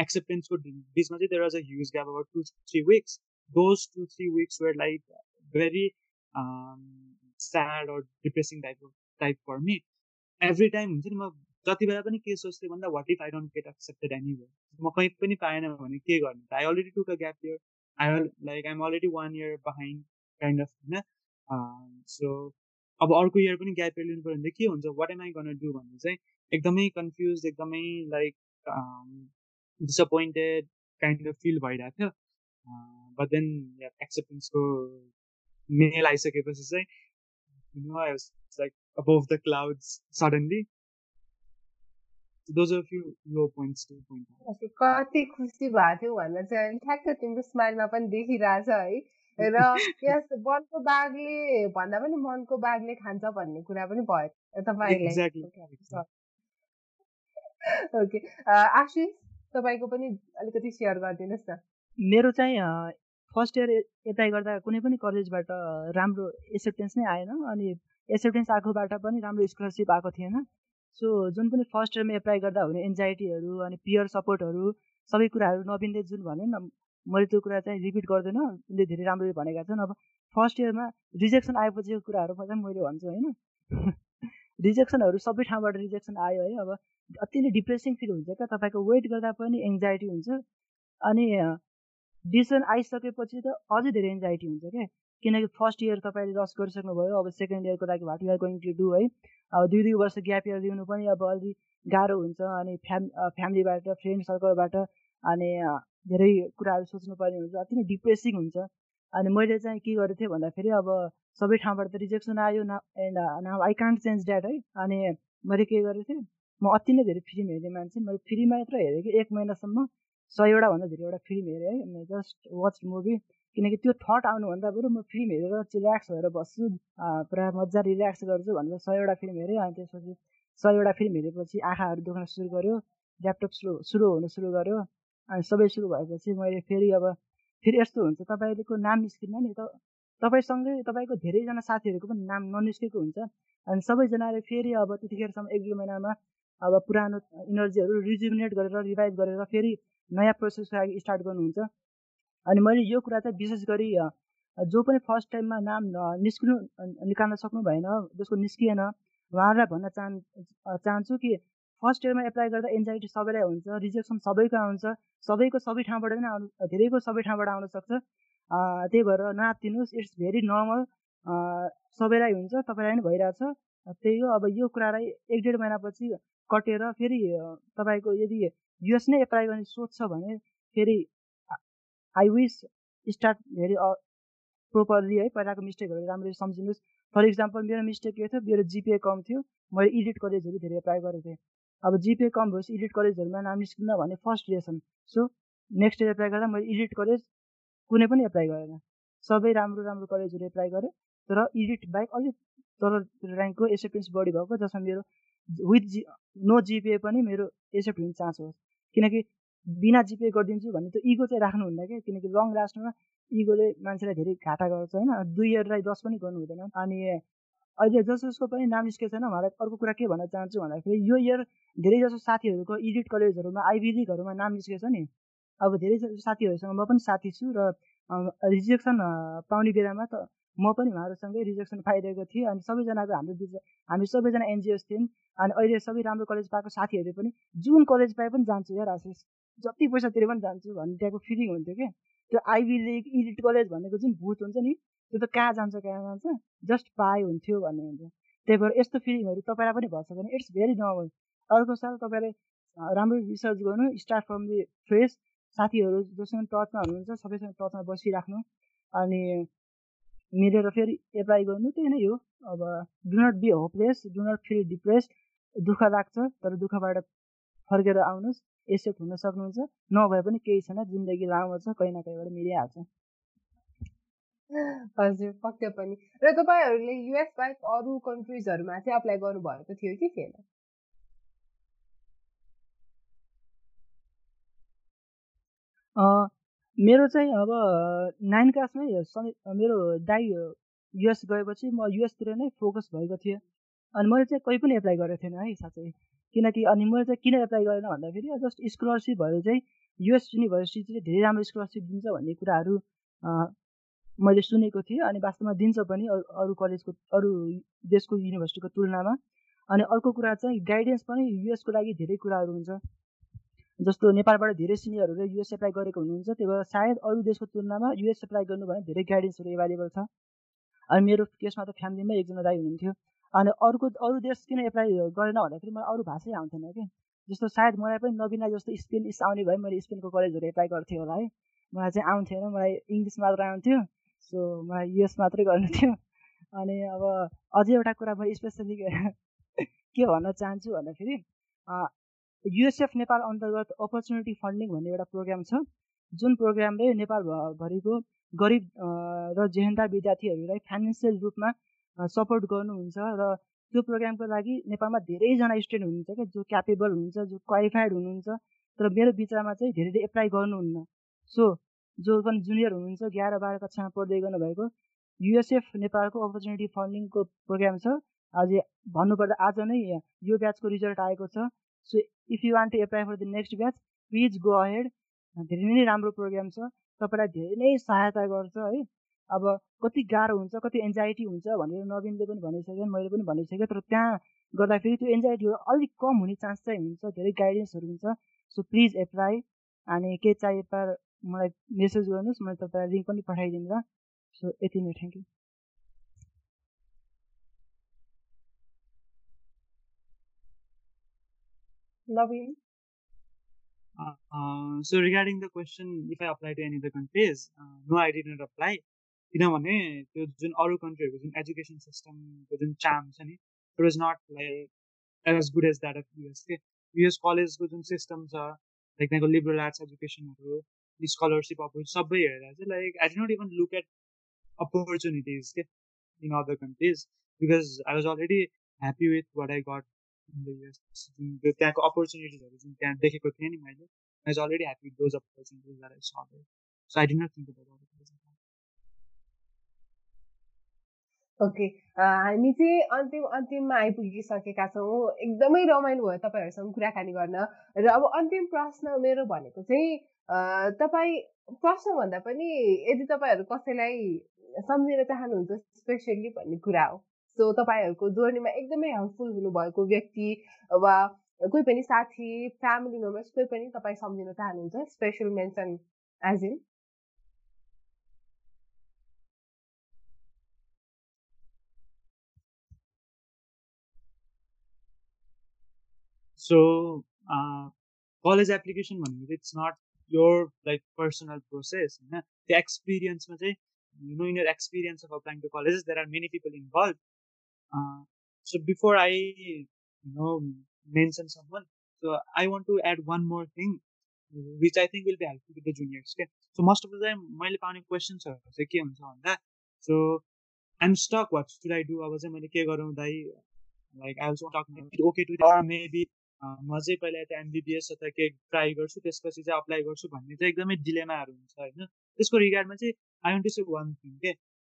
एक्सेप्टेन्सको बिचमा चाहिँ there was a huge gap about two three weeks those two three weeks where like very sad or depressing type type me every time हुन्छ नि म जति बेला पनि के सोच्थेँ भन्दा what if I don't get accepted any म कहीँ पनि पाएन भने के गर्ने I already took a gap year I like I'm already one year behind kind of होइन? सो अब अर्को इयर पनि ग्याप इयर लिनु पऱ्यो भने के हुन्छ? What am I gonna do भन्ने चाहिँ एकदमै कन्फ्युज एकदमै like disappointed kind of feel भइरहेको थियो। बट देन एक्सेप्टेन्सको मेल आइसकेपछि चाहिँ you know, I was like above the clouds suddenly. So those are a few low points to point out. कति खुसी भएको थियो भनेर चाहिँ ठ्याक्क तिम्रो स्माइलमा पनि देखिरहेछ है र यस मनको बाघले भन्दा पनि मनको बाघले खान्छ भन्ने कुरा पनि भयो तपाईँलाई ओके आशिष तपाईँको पनि अलिकति सेयर गरिदिनुहोस् न मेरो चाहिँ फर्स्ट इयर एप्लाई गर्दा कुनै पनि कलेजबाट राम्रो एक्सेप्टेन्स नै आएन अनि एक्सेप्टेन्स आएकोबाट पनि राम्रो स्कलरसिप आएको थिएन। सो जुन पनि फर्स्ट इयरमा एप्लाई गर्दा हुने एन्जाइटीहरू अनि पियर सपोर्टहरू सबै कुराहरू नबिनले जुन भने मैले त्यो कुरा चाहिँ रिपिट गर्दैन उनले धेरै राम्रो भनेका छन्। अब फर्स्ट इयरमा रिजेक्सन आएपछिको कुराहरू चाहिँ मैले भन्छु होइन। रिजेक्सनहरू सबै ठाउँबाट रिजेक्सन आयो है। अब अति नै डिप्रेसिङ फिल हुन्छ क्या। तपाईँको वेट गर्दा पनि एङ्जाइटी हुन्छ। अनि डिसिजन आइसकेपछि त अझै धेरै एन्जाइटी हुन्छ क्या। किनकि फर्स्ट इयर तपाईँले लस गरिसक्नुभयो अब सेकेन्ड इयरको लागि what you're going to do है। अब दुई दुई वर्ष ग्याप इयर लिनु पनि अब अलि गाह्रो हुन्छ अनि फ्याम फ्यामिलीबाट फ्रेन्ड सर्कलबाट अनि धेरै कुराहरू सोच्नुपर्ने हुन्छ अति नै डिप्रेसिङ हुन्छ। अनि मैले चाहिँ के गरेको थिएँ भन्दाखेरि अब सबै ठाउँबाट त रिजेक्सन आयो न and now I can't change that है। अनि मैले के गरेको थिएँ म अति नै धेरै फिल्म हेर्ने मान्छे मैले फ्री मात्र हेरेँ कि एक महिनासम्म। सयवटा भन्दा एउटा फिल्म हेरेँ है जस्ट वाच मुभी किनकि त्यो थट आउनुभन्दा बरु म फिल्म हेरेर रिल्याक्स भएर बस्छु पुरा मजा रिल्याक्स गर्छु भनेर सयवटा फिल्म हेरेँ अनि त्यसपछि सयवटा फिल्म हेरेपछि आँखाहरू दुख्न सुरु गर्यो ल्यापटप सुरु सुरु हुनु सुरु गर्यो अनि सबै सुरु भएपछि मैले फेरि अब फेरि यस्तो हुन्छ तपाईँको नाम निस्किन्न नि त तपाईँसँगै तपाईँको धेरैजना साथीहरूको पनि नाम ननिस्केको हुन्छ अनि सबैजनाले फेरि अब त्यतिखेरसम्म एक दुई महिनामा अब पुरानो इनर्जीहरू रिजुमिनेट गरेर रिभाइभ गरेर फेरि नयाँ प्रोसेसको लागि स्टार्ट गर्नुहुन्छ। अनि मैले यो कुरा चाहिँ विशेष गरी जो पनि फर्स्ट टाइममा नाम निस्किनु निकाल्न सक्नु भएन जसको निस्किएन उहाँहरूलाई भन्न चाहन् चाहन्छु कि फर्स्ट इयरमा एप्लाई गर्दा एन्जाइटी सबैलाई हुन्छ रिजेक्सन सबैको आउँछ सबैको सबै ठाउँबाट पनि आउनु धेरैको सबै ठाउँबाट आउन सक्छ। त्यही भएर नआत्तिनुहोस् इट्स भेरी नर्मल सबैलाई हुन्छ तपाईँलाई पनि भइरहेछ। त्यही हो अब यो कुरालाई एक डेढ महिनापछि कटेर फेरि तपाईँको यदि युएस नै एप्लाई गर्ने सोच छ भने फेरि I wish start very properly है पहिलाको मिस्टेकहरू राम्ररी सम्झिनुहोस्। फर इक्जाम्पल मेरो मिस्टेक के थियो? मेरो जिपिए कम थियो। मैले इडिट कलेजहरू धेरै एप्लाई गरेको थिएँ। अब जिपिए कम भएपछि इडिट कलेजहरूमा नाम निस्किन्न भने first reason so next year apply गर्दा मैले इडिट कलेज कुनै पनि एप्लाई गरेन। सबै राम्रो राम्रो कलेजहरू एप्लाई गरेँ। तर इडिट बाहेक अलिक तल ऱ्याङ्कको एक्सेप्टेन्स बढी भएको जसमा मेरो विथ जी नो जिपिए पनि मेरो एक्सेप्ट हुने चान्स होस्। किनकि बिना जिपे गरिदिन्छु भन्ने त्यो इगो चाहिँ राख्नुहुन्न क्या। किनकि लङ लास्टमा इगोले मान्छेलाई धेरै घाटा गर्छ होइन। दुई इयरलाई दस पनि गर्नु हुँदैन। अनि अहिले जस जसको पनि नाम निस्केको छैन उहाँलाई अर्को कुरा के भन्न चाहन्छु भन्दाखेरि यो इयर धेरै जसो साथीहरूको इडिट कलेजहरूमा लिगहरूमा नाम निस्केको छ नि। अब धेरै जसो साथीहरूसँग म पनि साथी छु र रिजेक्सन पाउने बेलामा त म पनि उहाँहरूसँगै रिजेक्सन पाइरहेको थिएँ अनि सबैजनाको हाम्रो हामी सबैजना एनजिओस थियौँ अनि अहिले सबै राम्रो कलेज पाएको साथीहरूले पनि जुन कलेज पाए पनि जान्छु यार आशिष जति पैसा तिरे पनि जान्छु भन्ने त्यहाँको फिलिङ हुन्थ्यो क्या त्यो आइबी लिग इलिट कलेज भनेको जुन भूत हुन्छ नि त्यो त कहाँ जान्छ कहाँ जान्छ? जस्ट पाए हुन्थ्यो भन्ने हुन्छ। त्यही भएर यस्तो फिलिङहरू तपाईँलाई पनि भएछ भने इट्स भेरी नर्मल अर्को साल तपाईँले राम्रो रिसर्च गर्नु स्टार्ट फ्रम दि फ्रेस साथीहरू जोसँग टचमा हुनुहुन्छ सबैसँग टचमा बसिराख्नु। अनि मिलेर फेरि एप्लाई गर्नु त्यही नै हो। अब do not be hopeless do not feel depress दुःख लाग्छ तर दुःखबाट फर्केर आउनुहोस् एक्सेप्ट हुन सक्नुहुन्छ। नभए पनि केही छैन जिन्दगी लामो छ कहीँ न कहीँबाट मिलिहाल्छ। हजुर पक्कै पनि। र तपाईँहरूले युएस बाहेक अरू कन्ट्रिजहरूमा चाहिँ अप्लाई गर्नुभएको थियो कि थिएन? मेरो चाहिँ अब नाइन क्लासमै मेरो दाइ युएस गएपछि म युएसतिर नै फोकस भएको थिएँ। अनि मैले चाहिँ कहीँ पनि एप्लाई गरेको थिएन है साँच्चै। किनकि अनि मैले चाहिँ किन एप्लाई गरेन भन्दाखेरि जस्ट स्कलरसिप भएर चाहिँ युएस युनिभर्सिटीले धेरै राम्रो स्कलरसिप दिन्छ भन्ने कुराहरू मैले सुनेको थिएँ। अनि वास्तवमा दिन्छ पनि अरू कलेजको अरू देशको युनिभर्सिटीको तुलनामा। अनि अर्को कुरा चाहिँ गाइडेन्स पनि युएसको लागि धेरै कुराहरू हुन्छ। जस्तो नेपालबाट धेरै सिनियरहरूले युएस एप्लाई गरेको हुनुहुन्छ त्यही भएर सायद अरू देशको तुलनामा युएस एप्लाई गर्नु भने धेरै गाइडेन्सहरू एभाइलेबल छ। अनि मेरो केसमा त फ्यामिलीमै एकजना दाई हुनुहुन्थ्यो। अनि अर्को अरू देश किन एप्लाई गरेन भन्दाखेरि मलाई अरू भाषै आउँथेन कि। जस्तो सायद मलाई पनि नबिना जस्तो स्पेनिस आउने भए मैले स्पेनको कलेजहरू एप्लाई गर्थेँ होला है। मलाई चाहिँ आउँथेन मलाई इङ्ग्लिस मात्र आउँथ्यो सो मलाई युएस मात्रै गर्नु थियो। अनि अब अझै एउटा कुरा म स्पेसली के भन्न चाहन्छु भन्दाखेरि युएसएफ नेपाल अन्तर्गत अपर्च्युनिटी फन्डिङ भन्ने एउटा प्रोग्राम छ जुन प्रोग्रामले नेपालभरिको गरिब र जेहेन्दा विद्यार्थीहरूलाई फाइनेन्सियल रूपमा सपोर्ट गर्नुहुन्छ र त्यो प्रोग्रामको लागि नेपालमा धेरैजना स्टुडेन्ट हुनुहुन्छ क्या जो क्यापेबल हुनुहुन्छ जो क्वालिफाइड हुनुहुन्छ तर मेरो विचारमा चाहिँ धेरैले एप्लाई गर्नुहुन्न। सो जो पनि जुनियर हुनुहुन्छ एघार बाह्र कक्षामा पढ्दै गर्नुभएको युएसएफ नेपालको अपर्च्युनिटी फन्डिङको प्रोग्राम छ। अझै भन्नुपर्दा आज नै यो ब्याचको रिजल्ट आएको छ। So if you want to apply for the next batch please go ahead धेरै नै राम्रो प्रोग्राम छ। तपाईँलाई धेरै नै सहायता गर्छ है। अब कति गाह्रो हुन्छ कति एन्जाइटी हुन्छ भनेर नवीनले पनि भनिसक्यो मैले पनि भनिसकेँ तर त्यहाँ गर्दाखेरि त्यो एन्जाइटीहरू अलिक कम हुने चान्स चाहिँ हुन्छ धेरै गाइडेन्सहरू हुन्छ। सो प्लिज एप्लाई अनि के चाहिए मलाई मेसेज गर्नुहोस् मैले तपाईँलाई लिङ्क पनि पठाइदिनु ल सो यति नै thank you Naveen? Uh, uh, so regarding the question, if I apply to any other countries, uh, no, I did not apply. किनभने त्यो जुन अरू कन्ट्रीहरूको जुन एजुकेसन सिस्टमको जुन चाम छ नि it was not like as good as that of US के युएस कलेजको जुन सिस्टम छ लाइक त्यहाँको लिबरल आर्ट्स एजुकेसनहरू स्कलरसिप अपर्च्युनिटी सबै हेरेर चाहिँ like I did not even look at opportunities के in other countries because I was already happy with what I got जुन त्यहाँको अपर्च्युनिटिजहरू जुन त्यहाँ देखेको थिएँ नि मैले I is already happy those opportunities I so I did not think about okay हामी चाहिँ अन्तिम अन्तिममा आइपुगिसकेका छौँ। एकदमै रमाइलो भयो तपाईँहरूसँग कुराकानी गर्न। र अब अन्तिम प्रश्न मेरो भनेको चाहिँ तपाईँ प्रश्न भन्दा पनि यदि तपाईँहरू कसैलाई सम्झिन चाहनुहुन्छ स्पेसल्ली भन्ने कुरा हो। सो तपाईँहरूको जर्नीमा एकदमै हेल्पफुल हुनुभएको व्यक्ति वा कोही पनि साथी फ्यामिली मेम्बर्स कोही पनि तपाईँ सम्झिन चाहनुहुन्छ? Special mention as in so college application भनेको it's not your like personal process होइन? त्यो एक्सपिरियन्समा चाहिँ your experience of applying to colleges there are many people involved Uh, so before I, you know, mention someone, so I want to add one more thing, which I think will be helpful to the juniors. Okay. So most of the time, मैले पाउने क्वेसन्सहरू चाहिँ के हुन्छ भन्दा so I'm stuck what should I do अब चाहिँ मैले के गरौँ दाइ like I also talk okay to maybe म चाहिँ पहिला यता एमबिबिएस अथवा के ट्राई गर्छु त्यसपछि चाहिँ अप्लाई गर्छु भन्ने चाहिँ एकदमै डिलेमाहरू हुन्छ होइन त्यसको रिगार्डमा चाहिँ I want to say one thing के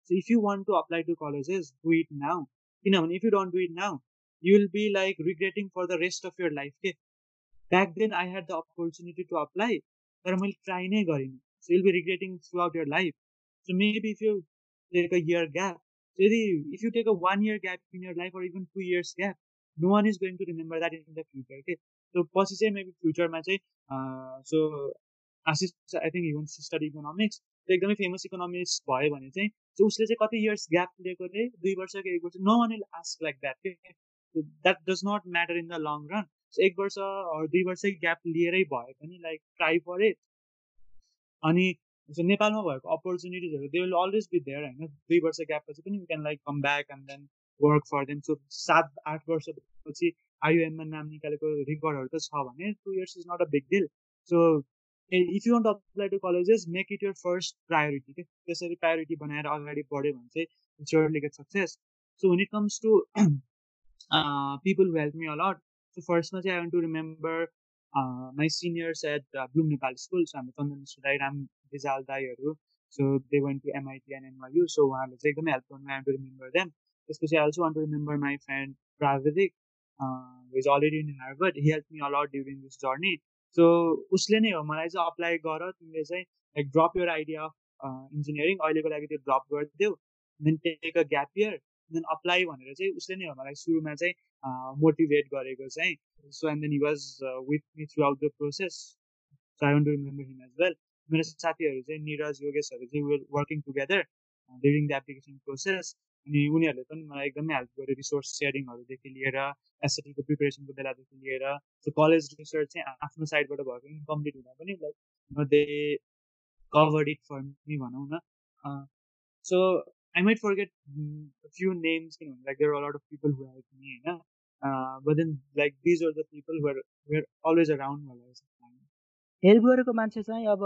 so if you want to apply to colleges do it now किनभने if you don't do it now you will be like regretting for the rest of your life के back then I had the opportunity to apply तर मैले try नै गरिनँ so will be regretting throughout your life so maybe if you take a year gap यदि if you take a one year gap in your life or even two years gap no one is going to remember that in the future के so पछि चाहिँ maybe फ्युचरमा चाहिँ so Ashish I think you study economics एकदमै famous economics भयो भने चाहिँ so उसले चाहिँ कति इयर्स ग्याप लिएकोले दुई वर्ष कि एक वर्ष? No one will ask like that के that does not matter in the long run एक वर्ष दुई वर्ष ग्याप लिएरै भए पनि लाइक ट्राई फर इट अनि नेपालमा भएको अपर्च्युनिटिजहरू they will always be there होइन? दुई वर्ष ग्यापपछि पनि you can like come back and then work for them so सात आठ वर्षपछि आइयुएममा नाम निकालेको रिकर्डहरू त छ भने two years is not a big deal so if you want apply to colleges make it your first priority के त्यसरी प्रायोरिटी बनाएर अगाडि बढ्यो भने चाहिँ surely get success so when it comes to people help me a lot so फर्स्टमा चाहिँ I want to remember my seniors at Bloom Nepal school so हाम्रो चन्दन दाई Ram Rijal दाईहरू so they went to MIT and NYU so उहाँहरूले चाहिँ एकदमै help गर्नु I to remember them त्यसपछि I also want to remember my friend Prabidhik is already in Harvard he help me a lot during this journey so उसले नै हो मलाई चाहिँ अप्लाई गर तिमीले चाहिँ like drop your idea of engineering अहिलेको लागि त्यो ड्रप गरिदेऊ then take a gap year then apply भनेर चाहिँ उसले नै हो मलाई सुरुमा चाहिँ मोटिभेट गरेको चाहिँ। So and then he was with me throughout the process I want remember him as well मेरो साथीहरू चाहिँ निरज योगेशहरू चाहिँ working together during the application process अनि उनीहरूले पनि मलाई एकदमै हेल्प गर्यो रिसोर्स सेयरिङहरूदेखि लिएर एसएटीको प्रिपेरेसनको बेलादेखि लिएर सो कलेज रिसर्च चाहिँ आफ्नो साइडबाट भएको इन्कम्प्लिट हुँदा पनि like they covered it for me भनौँ न। So I might forget few names किनभने like there lot of people who help me होइन? But then like these are the people were were always around help गरेको मान्छे चाहिँ अब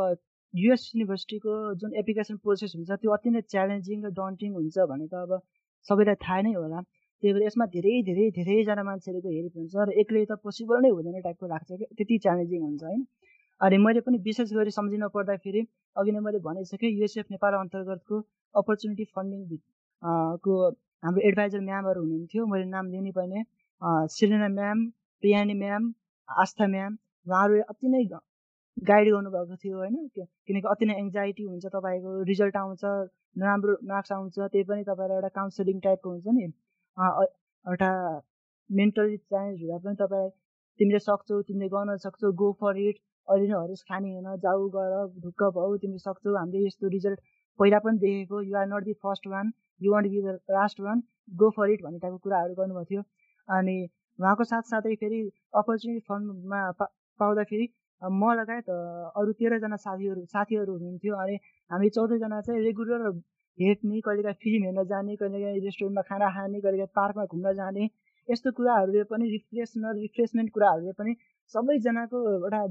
US युनिभर्सिटीको जुन एप्लिकेसन प्रोसेस हुन्छ त्यो अति नै च्यालेन्जिङ र डन्टिङ हुन्छ भने त अब सबैलाई थाहा नै होला। त्यही भएर यसमा धेरै धेरै धेरैजना मान्छेहरूको हेल्प हुन्छ र एक्लै त पोसिबल नै हुँदैन टाइपको लाग्छ कि त्यति च्यालेन्जिङ हुन्छ होइन। अनि मैले पनि विशेष गरी सम्झिन पर्दाखेरि अघि नै मैले भनिसकेँ युएसएफ नेपाल अन्तर्गतको अपर्च्युनिटी फन्डिङ को हाम्रो एडभाइजर म्यामहरू हुनुहुन्थ्यो। मैले नाम लिनै पर्ने Selina ma'am Priyani ma'am Astha ma'am उहाँहरू अति नै गाइड गर्नुभएको थियो होइन। किनकि अति नै एङ्जाइटी हुन्छ तपाईँको रिजल्ट आउँछ नराम्रो मार्क्स आउँछ त्यही पनि तपाईँलाई एउटा काउन्सिलिङ टाइपको हुन्छ नि। एउटा मेन्टली च्यालेन्ज हुँदा पनि तपाईँ तिमीले सक्छौ तिमीले गर्न सक्छौ गो फर इट अहिले नै हरेस खाने होइन जाऊ गर ढुक्क भाउ तिमीले सक्छौ हामीले यस्तो रिजल्ट पहिला पनि देखेको you are not the first one you want be the last one go for it भन्ने टाइपको कुराहरू गर्नुभएको थियो। अनि उहाँको साथसाथै फेरि अपर्च्युनिटी फन्डमा पा पाउँदाखेरि म लगायत अरू तेह्रजना साथीहरू साथीहरू हुनुहुन्थ्यो। अनि हामी चौधजना चाहिँ रेगुलर भेट्ने कहिलेकाहीँ फिल्म हेर्न जाने कहिलेकाहीँ रेस्टुरेन्टमा खाना खाने कहिलेकाहीँ पार्कमा घुम्न जाने यस्तो कुराहरूले पनि रिफ्रेसनल रिफ्रेसमेन्ट कुराहरूले पनि सबैजनाको एउटा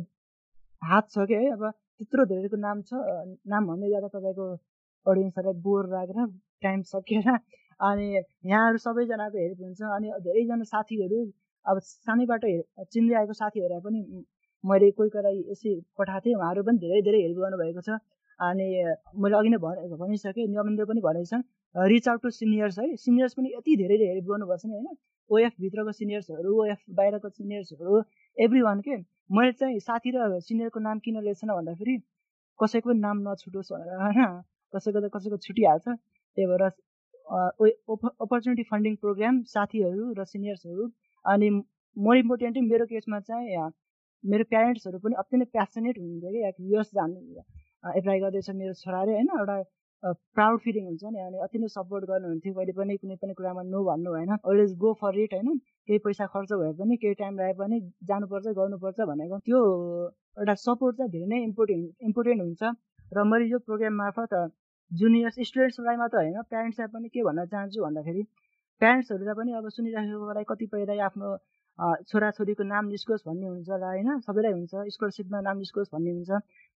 हात छ कि है। अब त्यत्रो धेरैको नाम छ। नाम भन्दै जाँदा तपाईँको अडियन्सहरूलाई बोर लागेर टाइम सकिएर अनि यहाँहरू सबैजनाको हेल्प हुन्छ। अनि धेरैजना साथीहरू अब सानैबाट चिन्दै आएको साथीहरूलाई पनि मैले कोही कोही यसै पठाएको थिएँ उहाँहरू पनि धेरै धेरै हेल्प गर्नुभएको छ। अनि मैले अघि नै भने भनिसकेँ नियमले पनि भनेको छन् रिच आउट टु सिनियर्स है। सिनियर्स पनि यति धेरै हेल्प गर्नुपर्छ नि होइन। ओएफभित्रको सिनियर्सहरू ओएफ बाहिरको सिनियर्सहरू एभ्री वान के? मैले चाहिँ साथी र सिनियरको नाम किन लिएको छैन भन्दाखेरि कसैको नाम नछुटोस् भनेर होइन। कसैको त कसैको छुटिहाल्छ। त्यही भएर अपर्च्युनिटी फन्डिङ प्रोग्राम साथीहरू र सिनियर्सहरू। अनि मोर इम्पोर्टेन्टली मेरो केसमा चाहिँ मेरो प्यारेन्ट्सहरू पनि अति नै प्यासनेट हुनुहुन्थ्यो कि याक युएस जानु एप्लाई गर्दैछ मेरो छोराले होइन एउटा प्राउड फिलिङ हुन्छ नि अनि अति नै सपोर्ट गर्नुहुन्थ्यो कहिले पनि कुनै पनि कुरामा नो भन्नु भएन अलवेज गो फर इट होइन केही पैसा खर्च भए पनि केही टाइम रहे पनि जानुपर्छ गर्नुपर्छ भनेको त्यो एउटा सपोर्ट चाहिँ धेरै नै इम्पोर्टेन्ट इम्पोर्टेन्ट हुन्छ। र मैले यो प्रोग्राम मार्फत जुनियर्स स्टुडेन्ट्सलाई मात्र होइन प्यारेन्ट्सलाई पनि के भन्न चाहन्छु भन्दाखेरि प्यारेन्ट्सहरूलाई पनि अब सुनिराखेकोलाई कतिपयलाई आफ्नो छोराछोरीको नाम निस्कोस् भन्ने हुन्छ होला होइन? सबैलाई हुन्छ स्कलरसिपमा नाम निस्कोस् भन्ने हुन्छ।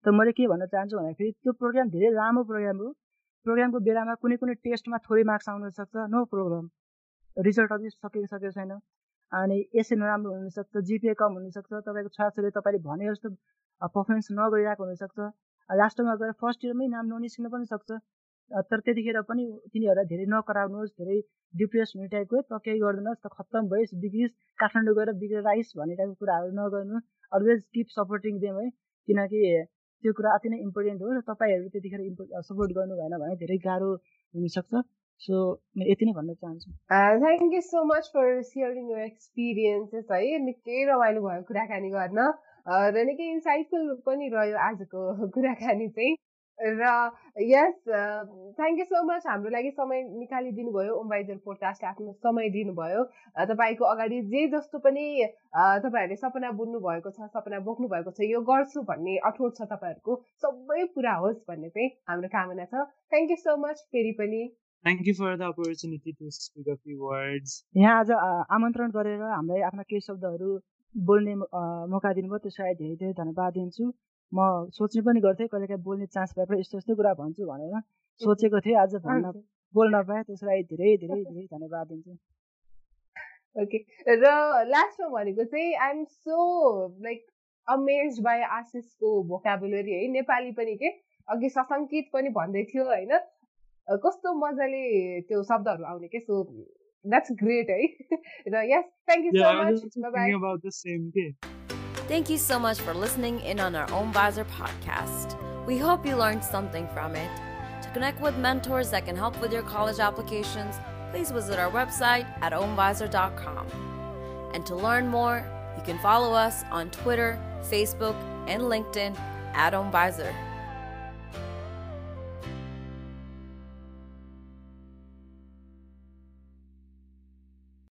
त मैले के भन्न चाहन्छु भन्दाखेरि त्यो प्रोग्राम धेरै लामो प्रोग्राम हो। प्रोग्रामको बेलामा कुनै कुनै टेस्टमा थोरै मार्क्स आउन सक्छ नो प्रोग्राम। रिजल्ट अझै सकेको सकेको छैन। अनि एसए नराम्रो हुनसक्छ जिपिए कम हुनसक्छ तपाईँको छोराछोरी तपाईँले भने जस्तो पर्फर्मेन्स नगरिरहेको हुनसक्छ। लास्टमा गएर फर्स्ट इयरमै नाम ननिस्किन पनि सक्छ। तर त्यतिखेर पनि तिनीहरूलाई धेरै नकराउनुहोस् धेरै डिप्रेस हुने टाइपको त केही गरिदिनुहोस् त खत्तम भइस् बिग्रिस् काठमाडौँ गएर बिग्रेर आइस् भन्ने टाइपको कुराहरू नगर्नु अलवेज किप सपोर्टिङ देम है किनकि त्यो कुरा अति नै इम्पोर्टेन्ट हो र तपाईँहरू त्यतिखेर इम्पो सपोर्ट गर्नु भएन भने धेरै गाह्रो हुनसक्छ। सो म यति नै भन्न चाहन्छु। Thank you so much for sharing your experiences है निकै रमाइलो भयो कुराकानी गर्न। र निकै इन्साइटफुल पनि रह्यो आजको कुराकानी चाहिँ। र यस थ्याङ्क यू सो मच हाम्रो लागि समय निकालिदिनु भयो ओमबाइजर पोडकास्ट आफ्नो समय दिनुभयो। तपाईँको अगाडि जे जस्तो पनि तपाईँहरूले सपना बुन्नु भएको छ सपना बोक्नु भएको छ यो गर्छु भन्ने अठोट छ तपाईँहरूको सबै पुरा होस् भन्ने चाहिँ हाम्रो कामना छ। थ्याङ्क यू सो मच फेरि पनि। Thank you for the opportunity to speak a few words यहाँ आज आमन्त्रण गरेर हामीलाई आफ्ना केही शब्दहरू बोल्ने मौका दिनुभयो त्यसलाई धेरै धेरै धन्यवाद दिन्छु। म सोच्ने पनि गर्थेँ कहिलेकाहीँ बोल्ने चान्स भए पनि यस्तो यस्तो कुरा भन्छु भनेर सोचेको थिएँ आज भन्न बोल्न पाएँ त्यसलाई धेरै धेरै धेरै धन्यवाद दिन्छु। ओके र लास्टमा भनेको चाहिँ I'm so like amaze by आशिषको vocabulary है नेपाली पनि के अघि सशङ्कित पनि भन्दै थियो होइन। कस्तो मजाले त्यो शब्दहरू आउने के सो द्याट्स ग्रेट है। र यस thank you so much Thank you so much for listening in on our OwnVisor podcast. We hope you learned something from it. To connect with mentors that can help with your college applications, please visit our website at ownvisor.com. And to learn more, you can follow us on Twitter, Facebook, and LinkedIn at OwnVisor.